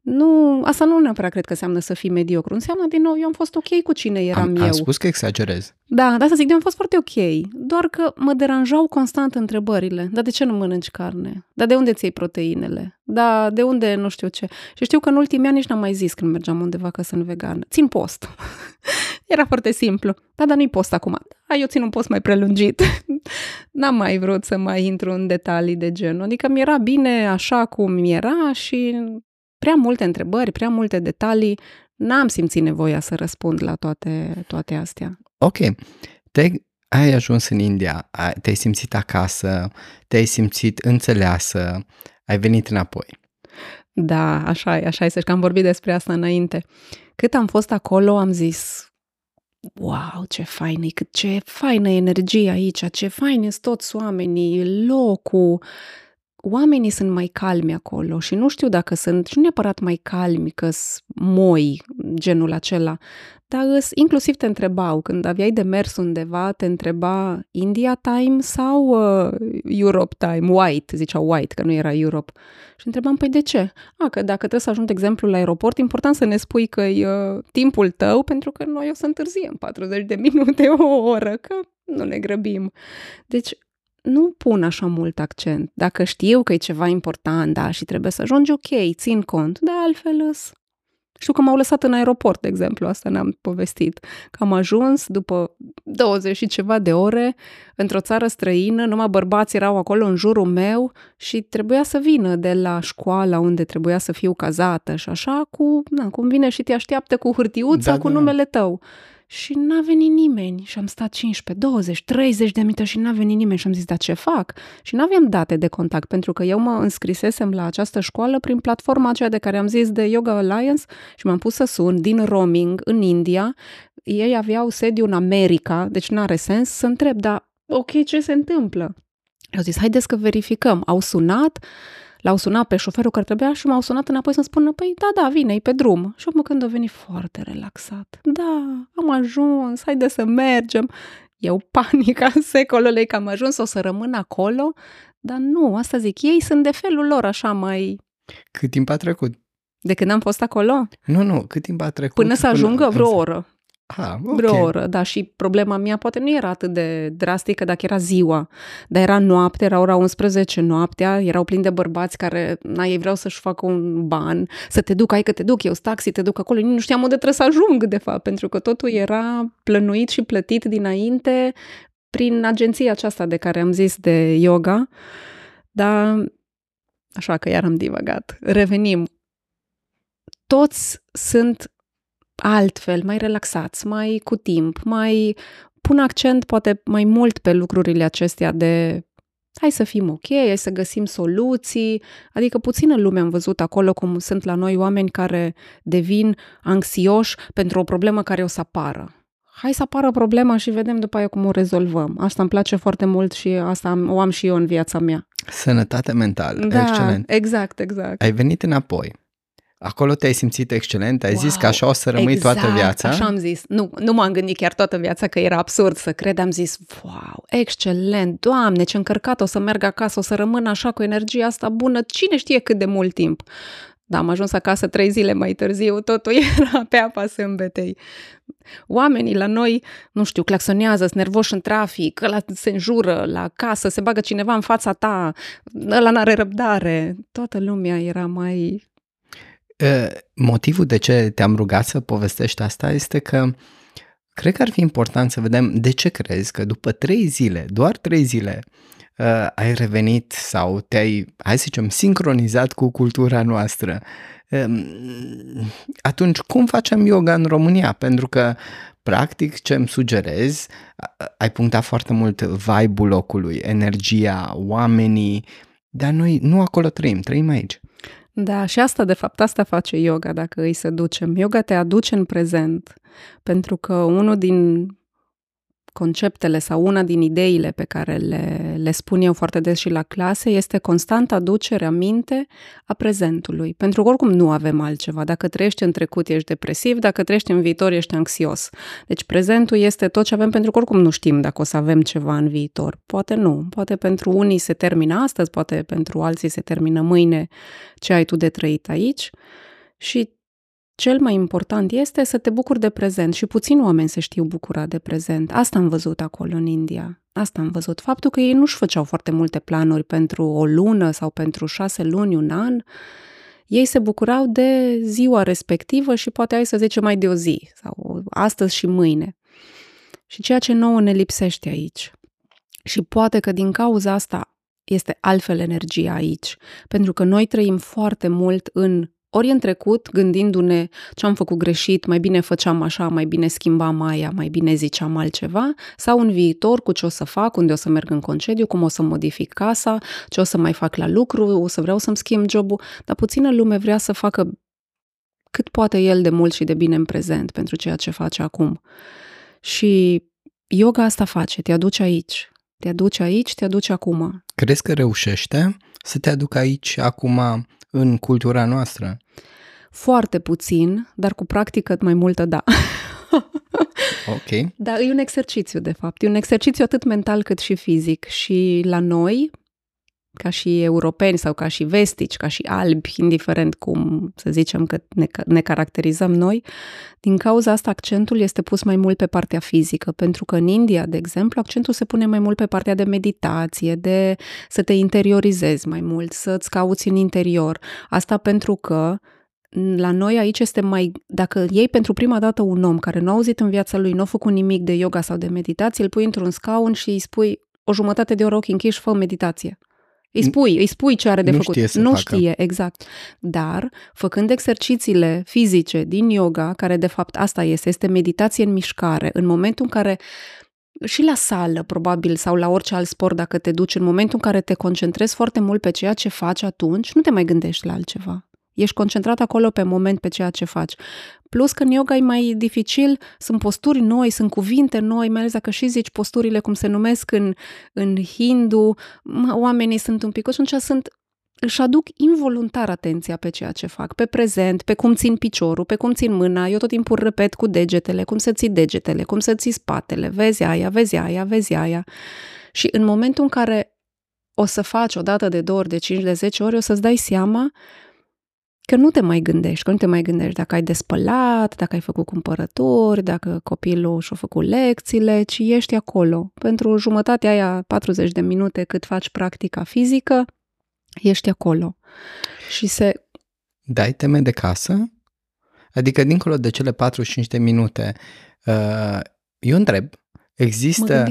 Nu, asta nu neapărat cred că înseamnă să fii mediocru. Înseamnă, din nou, eu am fost ok cu cine eram Am, eu. am spus că exagerez. Da, dar să zic, eu am fost foarte ok. Doar că mă deranjau constant întrebările. Dar de ce nu mănânci carne? Dar de unde ți iei proteinele? Da, de unde nu știu ce? Și știu că în ultimii ani nici n-am mai zis când mergeam undeva că sunt vegană. Țin post. Era foarte simplu. Da, dar nu-i post acum. Da, eu țin un post mai prelungit. N-am mai vrut să mai intru în detalii de genul. Adică mi era bine așa cum era și prea multe întrebări, prea multe detalii. N-am simțit nevoia să răspund la toate, toate astea. Ok. Te, ai ajuns în India, ai, te-ai simțit acasă, te-ai simțit înțeleasă, ai venit înapoi. Da, așa e, așa e, să că am vorbit despre asta înainte. Cât am fost acolo, am zis, wow, ce fain e, cât ce faină energie aici, ce fain sunt toți oamenii, locul. Oamenii sunt mai calmi acolo și nu știu dacă sunt și nu neapărat mai calmi, că sunt moi, genul acela, dar îs, inclusiv te întrebau, când aveai de mers undeva, te întreba India time sau uh, Europe time, white, ziceau white, că nu era Europe. Și întrebam, păi de ce? A, că dacă trebuie să ajung, de exemplu, la aeroport, important să ne spui că e uh, timpul tău, pentru că noi o să întârziem 40 de minute, o oră, că nu ne grăbim. Deci, nu pun așa mult accent. Dacă știu că e ceva important, da, și trebuie să ajungi, ok, țin cont, dar altfel îs. Știu că m-au lăsat în aeroport, de exemplu, asta n-am povestit. Că am ajuns după 20 și ceva de ore într-o țară străină, numai bărbați erau acolo în jurul meu și trebuia să vină de la școala unde trebuia să fiu cazată și așa, cu, na, cum vine și te așteaptă cu hârtiuța Da, cu da. numele tău. Și n-a venit nimeni și am stat 15, 20, 30 de minute și n-a venit nimeni și am zis, dar ce fac? Și n-aveam date de contact, pentru că eu mă înscrisesem la această școală prin platforma aceea de care am zis de Yoga Alliance și m-am pus să sun din roaming în India. Ei aveau sediu în America, deci n-are sens să întreb, dar ok, ce se întâmplă? Au zis, haideți că verificăm. Au sunat, l-au sunat pe șoferul care trebuia și m-au sunat înapoi să-mi spună, păi da, da, vine, e pe drum. Și mă când a venit foarte relaxat. Da, am ajuns, haide să mergem. Eu panica secolului că am ajuns, o să rămân acolo, dar nu, asta zic, ei sunt de felul lor așa mai... Cât timp a trecut? De când am fost acolo? Nu, nu, cât timp a trecut? Până să ajungă vreo oră. Ah, ok. Vreo oră, da, și problema mea poate nu era atât de drastică dacă era ziua, dar era noapte, era ora 11 noaptea, erau plini de bărbați care, na, ei vreau să-și facă un ban, să te duc, ai că te duc, eu taxi, te duc acolo, nu știam unde trebuie să ajung, de fapt, pentru că totul era plănuit și plătit dinainte prin agenția aceasta de care am zis de yoga, dar așa că iar am divagat. Revenim. Toți sunt altfel, mai relaxați, mai cu timp, mai pun accent poate mai mult pe lucrurile acestea de hai să fim ok, hai să găsim soluții, adică puțină lume am văzut acolo cum sunt la noi oameni care devin anxioși pentru o problemă care o să apară. Hai să apară problema și vedem după aia cum o rezolvăm. Asta îmi place foarte mult și asta am, o am și eu în viața mea. Sănătate mentală, Da, excelent. exact, exact. Ai venit înapoi. Acolo te-ai simțit excelent, ai Wow, zis că așa o să rămâi exact, toată viața. așa am zis. Nu, nu m-am gândit chiar toată viața că era absurd să cred. Am zis, wow, excelent, doamne, ce încărcat, o să merg acasă, o să rămân așa cu energia asta bună, cine știe cât de mult timp. Da, am ajuns acasă trei zile mai târziu, totul era pe apa sâmbetei. Oamenii la noi, nu știu, claxonează, sunt nervoși în trafic, ăla se înjură la casă, se bagă cineva în fața ta, ăla n-are răbdare. Toată lumea era mai Motivul de ce te-am rugat să povestești asta este că cred că ar fi important să vedem de ce crezi că după trei zile, doar trei zile, uh, ai revenit sau te-ai, hai să zicem, sincronizat cu cultura noastră. Uh, atunci, cum facem yoga în România? Pentru că, practic, ce îmi sugerez, ai punctat foarte mult vibe-ul locului, energia, oamenii, dar noi nu acolo trăim, trăim aici. Da, și asta, de fapt, asta face yoga, dacă îi se ducem. Yoga te aduce în prezent, pentru că unul din conceptele sau una din ideile pe care le, le spun eu foarte des și la clase este constant aducerea minte a prezentului. Pentru că oricum nu avem altceva. Dacă trăiești în trecut, ești depresiv, dacă trăiești în viitor, ești anxios. Deci prezentul este tot ce avem pentru că oricum nu știm dacă o să avem ceva în viitor. Poate nu. Poate pentru unii se termină astăzi, poate pentru alții se termină mâine ce ai tu de trăit aici. Și cel mai important este să te bucuri de prezent și puțin oameni se știu bucura de prezent. Asta am văzut acolo în India. Asta am văzut. Faptul că ei nu-și făceau foarte multe planuri pentru o lună sau pentru șase luni, un an, ei se bucurau de ziua respectivă și poate ai să zice mai de o zi sau astăzi și mâine. Și ceea ce nouă ne lipsește aici. Și poate că din cauza asta este altfel energia aici, pentru că noi trăim foarte mult în ori în trecut, gândindu-ne ce am făcut greșit, mai bine făceam așa, mai bine schimbam aia, mai bine ziceam altceva, sau în viitor cu ce o să fac, unde o să merg în concediu, cum o să modific casa, ce o să mai fac la lucru, o să vreau să-mi schimb jobul, dar puțină lume vrea să facă cât poate el de mult și de bine în prezent pentru ceea ce face acum. Și yoga asta face, te aduce aici. Te aduce aici, te aduce acum. Crezi că reușește să te aducă aici acum în cultura noastră? Foarte puțin, dar cu practică mai multă, da. ok. Dar e un exercițiu, de fapt. E un exercițiu atât mental cât și fizic. Și la noi, ca și europeni sau ca și vestici, ca și albi, indiferent cum să zicem că ne, ne caracterizăm noi, din cauza asta accentul este pus mai mult pe partea fizică, pentru că în India, de exemplu, accentul se pune mai mult pe partea de meditație, de să te interiorizezi mai mult, să-ți cauți în interior. Asta pentru că la noi aici este mai, dacă iei pentru prima dată un om care nu a auzit în viața lui, nu a făcut nimic de yoga sau de meditație, îl pui într-un scaun și îi spui o jumătate de oră ochi închiși, fă meditație. Îi spui, îi spui ce are de nu făcut. Știe să nu facă. știe, exact. Dar, făcând exercițiile fizice din yoga, care de fapt asta este, este meditație în mișcare, în momentul în care și la sală, probabil, sau la orice alt sport, dacă te duci, în momentul în care te concentrezi foarte mult pe ceea ce faci atunci, nu te mai gândești la altceva. Ești concentrat acolo pe moment pe ceea ce faci. Plus că în yoga e mai dificil, sunt posturi noi, sunt cuvinte noi, mai ales dacă și zici posturile cum se numesc în, în hindu, oamenii sunt un pic, și atunci sunt își aduc involuntar atenția pe ceea ce fac, pe prezent, pe cum țin piciorul, pe cum țin mâna, eu tot timpul repet cu degetele, cum să ții degetele, cum să ții spatele, vezi aia, vezi aia, vezi aia. Și în momentul în care o să faci o dată de două ori, de cinci, de zece ori, o să-ți dai seama că nu te mai gândești, că nu te mai gândești dacă ai despălat, dacă ai făcut cumpărături, dacă copilul și-a făcut lecțiile, ci ești acolo. Pentru jumătatea aia, 40 de minute cât faci practica fizică, ești acolo. Și se... Dai teme de casă? Adică, dincolo de cele 45 de minute, uh, eu întreb, există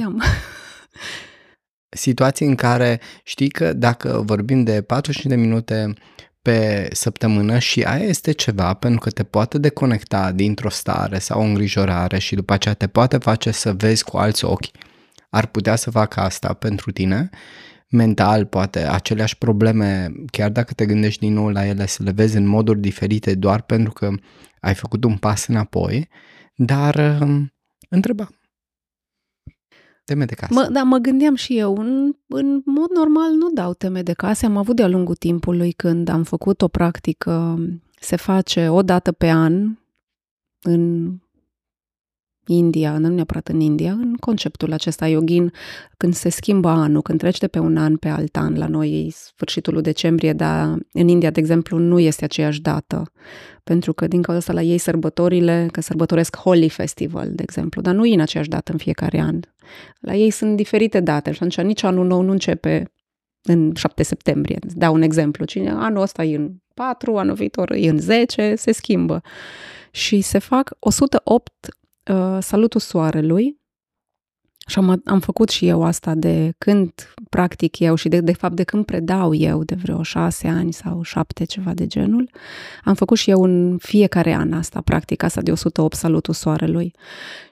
situații în care știi că dacă vorbim de 45 de minute pe săptămână și aia este ceva pentru că te poate deconecta dintr-o stare sau o îngrijorare și după aceea te poate face să vezi cu alți ochi. Ar putea să facă asta pentru tine mental, poate aceleași probleme, chiar dacă te gândești din nou la ele, să le vezi în moduri diferite doar pentru că ai făcut un pas înapoi, dar um, întreba, Teme de casă. Mă, da, mă gândeam și eu. În, în mod normal nu dau teme de casă. Am avut de-a lungul timpului când am făcut o practică, se face o dată pe an în India, nu neapărat în India, în conceptul acesta yogin, când se schimbă anul, când treci de pe un an pe alt an, la noi e sfârșitul lui decembrie, dar în India, de exemplu, nu este aceeași dată, pentru că din cauza asta la ei sărbătorile, că sărbătoresc Holy Festival, de exemplu, dar nu e în aceeași dată în fiecare an. La ei sunt diferite date și atunci nici anul nou nu începe în 7 septembrie. Dau un exemplu. Cine anul ăsta e în 4, anul viitor e în 10, se schimbă. Și se fac 108 uh, salutul soarelui și am, am făcut și eu asta de când practic eu și de, de fapt de când predau eu de vreo șase ani sau șapte, ceva de genul. Am făcut și eu în fiecare an asta, practica asta de 108 salutul soarelui.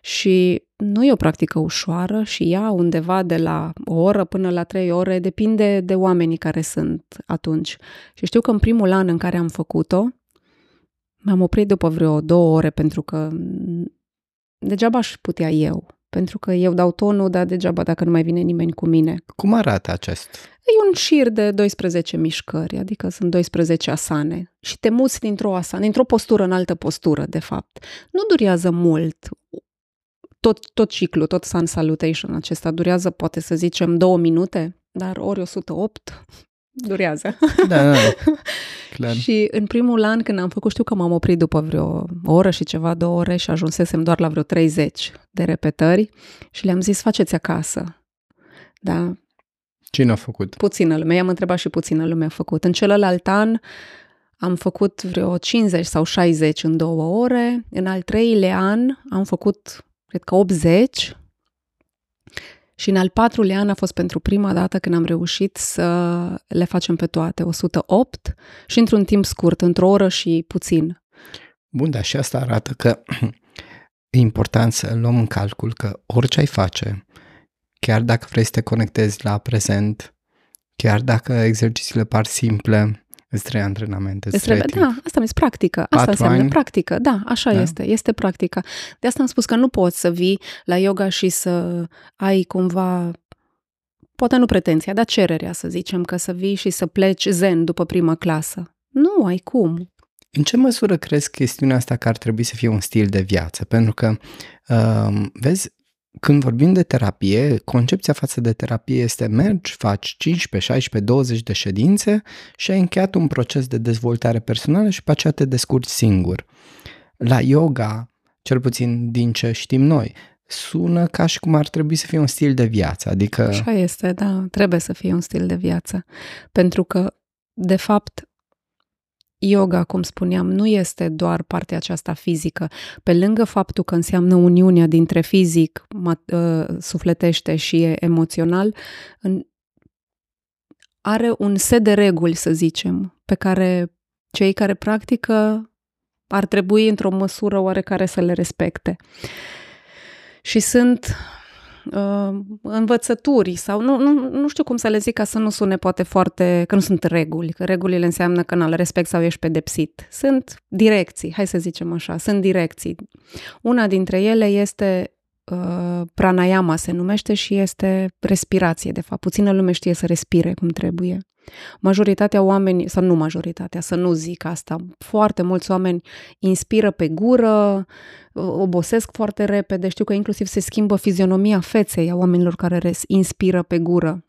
Și nu e o practică ușoară și ea undeva de la o oră până la trei ore, depinde de oamenii care sunt atunci. Și știu că în primul an în care am făcut-o, m-am oprit după vreo două ore pentru că degeaba aș putea eu pentru că eu dau tonul, dar degeaba dacă nu mai vine nimeni cu mine. Cum arată acest? E un șir de 12 mișcări, adică sunt 12 asane și te muți dintr-o asană, dintr-o postură în altă postură, de fapt. Nu durează mult. Tot, tot ciclul, tot Sun Salutation acesta durează, poate să zicem, două minute, dar ori 108 durează. Da, da, clar. și în primul an când am făcut, știu că m-am oprit după vreo oră și ceva, două ore și ajunsesem doar la vreo 30 de repetări și le-am zis, faceți acasă. Da. Cine a făcut? Puțină lume. I-am întrebat și puțină lume a făcut. În celălalt an am făcut vreo 50 sau 60 în două ore. În al treilea an am făcut, cred că 80 și în al patrulea an a fost pentru prima dată când am reușit să le facem pe toate, 108, și într-un timp scurt, într-o oră și puțin. Bun, dar și asta arată că e important să luăm în calcul că orice ai face, chiar dacă vrei să te conectezi la prezent, chiar dacă exercițiile par simple, Îți trebuie antrenamente, îți trebuie Da, asta mi practică. Asta Patru înseamnă ani. practică. Da, așa da? este. Este practica. De asta am spus că nu poți să vii la yoga și să ai cumva poate nu pretenția, dar cererea, să zicem, că să vii și să pleci zen după prima clasă. Nu ai cum. În ce măsură crezi chestiunea asta că ar trebui să fie un stil de viață? Pentru că, uh, vezi, când vorbim de terapie, concepția față de terapie este mergi, faci 15, 16, 20 de ședințe și ai încheiat un proces de dezvoltare personală și pe aceea te descurci singur. La yoga, cel puțin din ce știm noi, sună ca și cum ar trebui să fie un stil de viață, adică... Așa este, da, trebuie să fie un stil de viață, pentru că, de fapt, yoga, cum spuneam, nu este doar partea aceasta fizică. Pe lângă faptul că înseamnă uniunea dintre fizic, ă, sufletește și emoțional, are un set de reguli, să zicem, pe care cei care practică ar trebui într-o măsură oarecare să le respecte. Și sunt uh, învățături sau nu, nu, nu știu cum să le zic ca să nu sune poate foarte, că nu sunt reguli, că regulile înseamnă că nu le respect sau ești pedepsit. Sunt direcții, hai să zicem așa, sunt direcții. Una dintre ele este uh, pranayama se numește și este respirație, de fapt. Puțină lume știe să respire cum trebuie. Majoritatea oameni, sau nu majoritatea, să nu zic asta, foarte mulți oameni inspiră pe gură, obosesc foarte repede, știu că inclusiv se schimbă fizionomia feței a oamenilor care inspiră pe gură.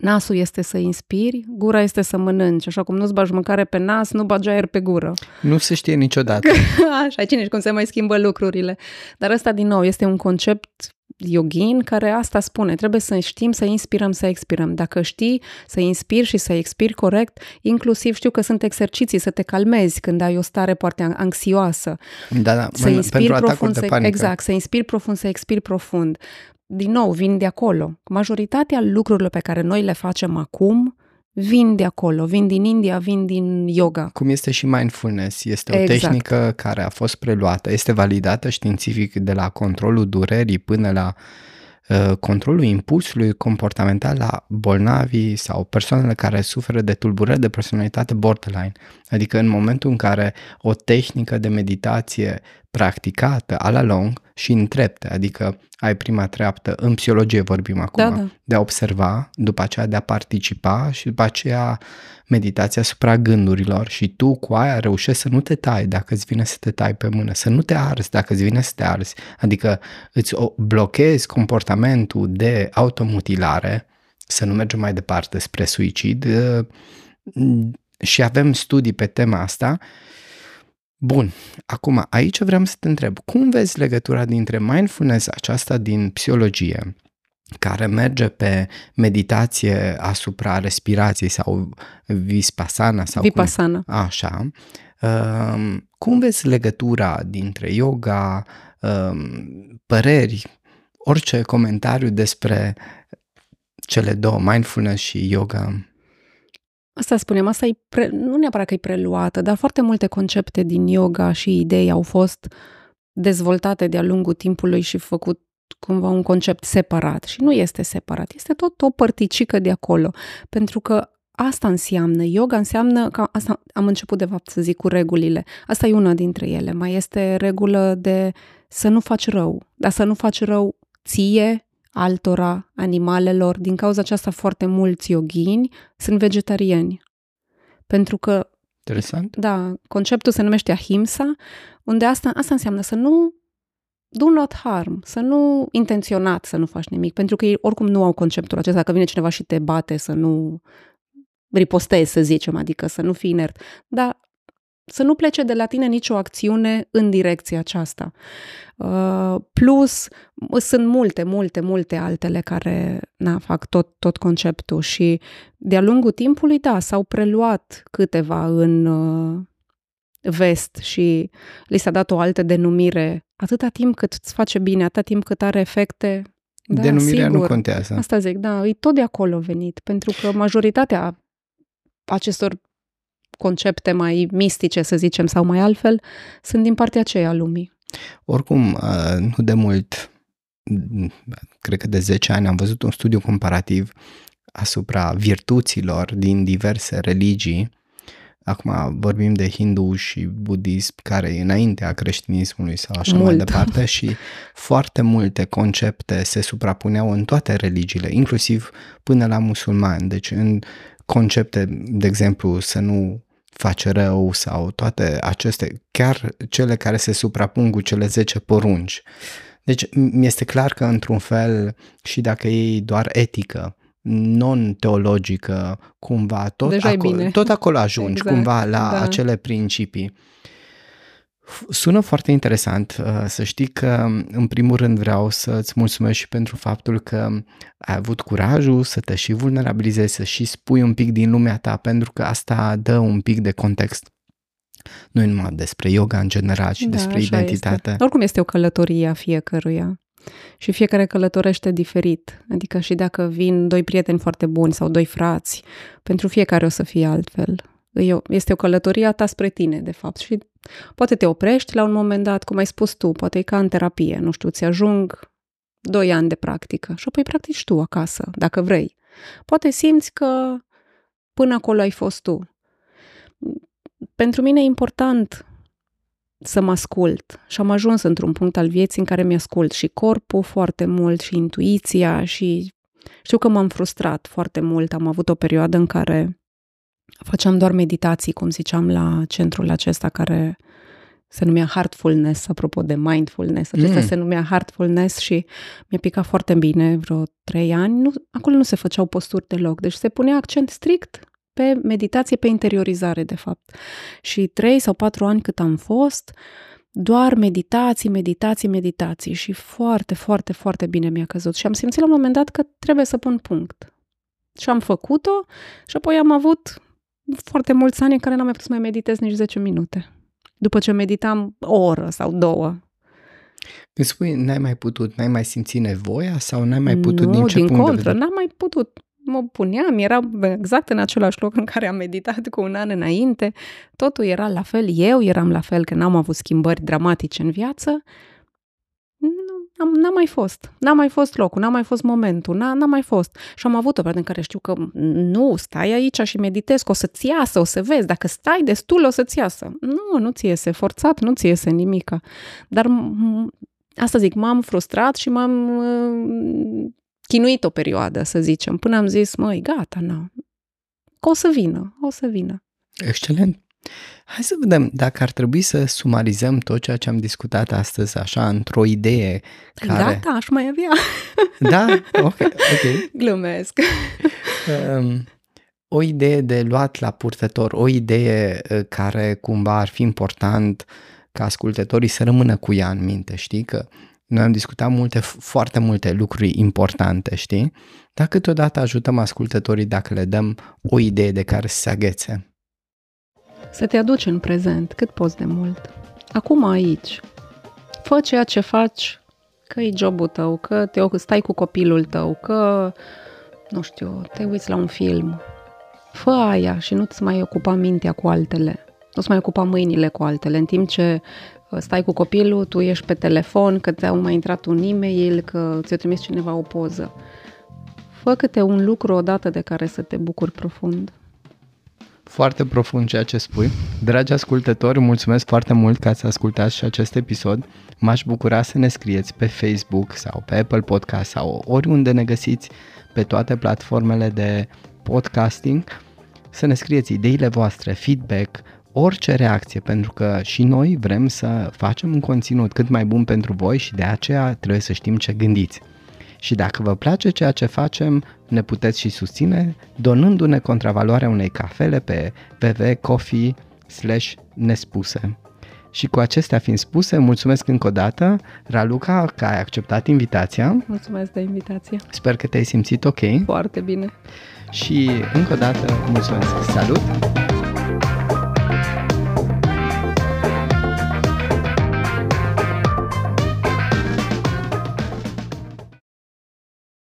Nasul este să inspiri, gura este să mănânci. Așa cum nu-ți bagi mâncare pe nas, nu bagi aer pe gură. Nu se știe niciodată. Așa, cine cum se mai schimbă lucrurile. Dar ăsta, din nou, este un concept yogin care asta spune. Trebuie să știm să inspirăm, să expirăm. Dacă știi să inspiri și să expiri corect, inclusiv știu că sunt exerciții să te calmezi când ai o stare foarte anxioasă. Da, da, să inspiri profund, să, exact, să inspiri profund, să expiri profund. Din nou, vin de acolo. Majoritatea lucrurilor pe care noi le facem acum vin de acolo, vin din India, vin din yoga. Cum este și mindfulness, este o exact. tehnică care a fost preluată, este validată științific de la controlul durerii până la uh, controlul impulsului comportamental la bolnavii sau persoanele care suferă de tulburări de personalitate borderline. Adică în momentul în care o tehnică de meditație practicată a la lung și în trepte, adică ai prima treaptă, în psihologie vorbim acum, da, da. de a observa, după aceea de a participa și după aceea meditația asupra gândurilor și tu cu aia reușești să nu te tai dacă îți vine să te tai pe mână, să nu te arzi dacă îți vine să te arzi, adică îți blochezi comportamentul de automutilare, să nu mergem mai departe spre suicid ă, și avem studii pe tema asta Bun, acum aici vreau să te întreb, cum vezi legătura dintre mindfulness aceasta din psihologie care merge pe meditație asupra respirației sau vispasana sau Vipassana. Cum, așa. Um, cum vezi legătura dintre yoga, um, păreri, orice comentariu despre cele două, mindfulness și yoga? Asta spunem, asta e pre, nu neapărat că e preluată, dar foarte multe concepte din yoga și idei au fost dezvoltate de-a lungul timpului și făcut cumva un concept separat. Și nu este separat, este tot o părticică de acolo, pentru că asta înseamnă, yoga înseamnă, că asta am început de fapt să zic cu regulile, asta e una dintre ele, mai este regulă de să nu faci rău, dar să nu faci rău ție, altora, animalelor, din cauza aceasta foarte mulți yogini sunt vegetariani. Pentru că Interesant. Da, conceptul se numește ahimsa, unde asta, asta înseamnă să nu do not harm, să nu intenționat să nu faci nimic, pentru că ei oricum nu au conceptul acesta, că vine cineva și te bate să nu ripostezi, să zicem, adică să nu fii inert. Dar să nu plece de la tine nicio acțiune în direcția aceasta. Uh, plus, sunt multe, multe, multe altele care na, fac tot, tot conceptul și de-a lungul timpului, da, s-au preluat câteva în uh, vest și li s-a dat o altă denumire atâta timp cât îți face bine, atâta timp cât are efecte. Da, Denumirea sigur. nu contează. Asta zic, da, e tot de acolo venit, pentru că majoritatea acestor concepte mai mistice, să zicem, sau mai altfel, sunt din partea aceea a lumii. Oricum, uh, nu de mult, cred că de 10 ani, am văzut un studiu comparativ asupra virtuților din diverse religii. Acum vorbim de hindu și budism, care e înaintea creștinismului sau așa Mult. mai departe și foarte multe concepte se suprapuneau în toate religiile, inclusiv până la musulmani. Deci în concepte, de exemplu, să nu face rău sau toate aceste, chiar cele care se suprapun cu cele 10 porunci. Deci mi este clar că într-un fel și dacă e doar etică, non-teologică, cumva, tot, Deja acolo, tot acolo ajungi exact, cumva la da. acele principii. Sună foarte interesant. Uh, să știi că, în primul rând, vreau să-ți mulțumesc și pentru faptul că ai avut curajul să te și vulnerabilizezi, să și spui un pic din lumea ta, pentru că asta dă un pic de context. Nu numai despre yoga în general, ci da, despre identitate. Este. Oricum este o călătorie a fiecăruia. Și fiecare călătorește diferit. Adică și dacă vin doi prieteni foarte buni sau doi frați, pentru fiecare o să fie altfel este o călătorie a ta spre tine, de fapt. Și poate te oprești la un moment dat, cum ai spus tu, poate e ca în terapie, nu știu, ți ajung doi ani de practică și apoi practici tu acasă, dacă vrei. Poate simți că până acolo ai fost tu. Pentru mine e important să mă ascult și am ajuns într-un punct al vieții în care mi-ascult și corpul foarte mult și intuiția și știu că m-am frustrat foarte mult. Am avut o perioadă în care Făceam doar meditații, cum ziceam, la centrul acesta care se numea Heartfulness, apropo de mindfulness. Acesta mm. se numea Heartfulness și mi-a picat foarte bine vreo trei ani. Nu, acolo nu se făceau posturi deloc, deci se punea accent strict pe meditație, pe interiorizare, de fapt. Și trei sau patru ani cât am fost, doar meditații, meditații, meditații și foarte, foarte, foarte bine mi-a căzut. Și am simțit la un moment dat că trebuie să pun punct. Și am făcut-o și apoi am avut foarte mulți ani în care n-am mai putut să mai meditez nici 10 minute. După ce meditam o oră sau două. Când spui n-ai mai putut, n-ai mai simțit nevoia sau n-ai mai putut nu, din ce din punct contră, de vedere? n-am mai putut. Mă puneam, eram exact în același loc în care am meditat cu un an înainte. Totul era la fel, eu eram la fel, că n-am avut schimbări dramatice în viață am, n-a mai fost. N-a mai fost locul, n-a mai fost momentul, n-a, n-a mai fost. Și am avut o perioadă în care știu că nu, stai aici și meditezi, că o să-ți iasă, o să vezi, dacă stai destul, o să-ți iasă. Nu, nu ți iese, forțat, nu ți iese nimica. Dar asta zic, m-am frustrat și m-am uh, chinuit o perioadă, să zicem, până am zis, măi, gata, nu. Că o să vină, o să vină. Excelent. Hai să vedem dacă ar trebui să sumarizăm tot ceea ce am discutat astăzi așa într-o idee care... Gata, aș mai avea. Da? Ok. okay. Glumesc. Um, o idee de luat la purtător, o idee uh, care cumva ar fi important ca ascultătorii să rămână cu ea în minte, știi? Că Noi am discutat multe, foarte multe lucruri importante, știi? Dar câteodată ajutăm ascultătorii dacă le dăm o idee de care să se aghețe. Să te aduci în prezent cât poți de mult. Acum aici. Fă ceea ce faci, că e jobul tău, că te stai cu copilul tău, că, nu știu, te uiți la un film. Fă aia și nu-ți mai ocupa mintea cu altele. Nu-ți mai ocupa mâinile cu altele. În timp ce uh, stai cu copilul, tu ești pe telefon, că ți-au mai intrat un e-mail, că ți-a trimis cineva o poză. Fă câte un lucru odată de care să te bucuri profund. Foarte profund ceea ce spui. Dragi ascultători, mulțumesc foarte mult că ați ascultat și acest episod. M-aș bucura să ne scrieți pe Facebook sau pe Apple Podcast sau oriunde ne găsiți pe toate platformele de podcasting, să ne scrieți ideile voastre, feedback, orice reacție, pentru că și noi vrem să facem un conținut cât mai bun pentru voi și de aceea trebuie să știm ce gândiți. Și dacă vă place ceea ce facem, ne puteți și susține donându-ne contravaloarea unei cafele pe www.coffee nespuse. Și cu acestea fiind spuse, mulțumesc încă o dată, Raluca, că ai acceptat invitația. Mulțumesc de invitație. Sper că te-ai simțit ok. Foarte bine. Și încă o dată, mulțumesc. Salut!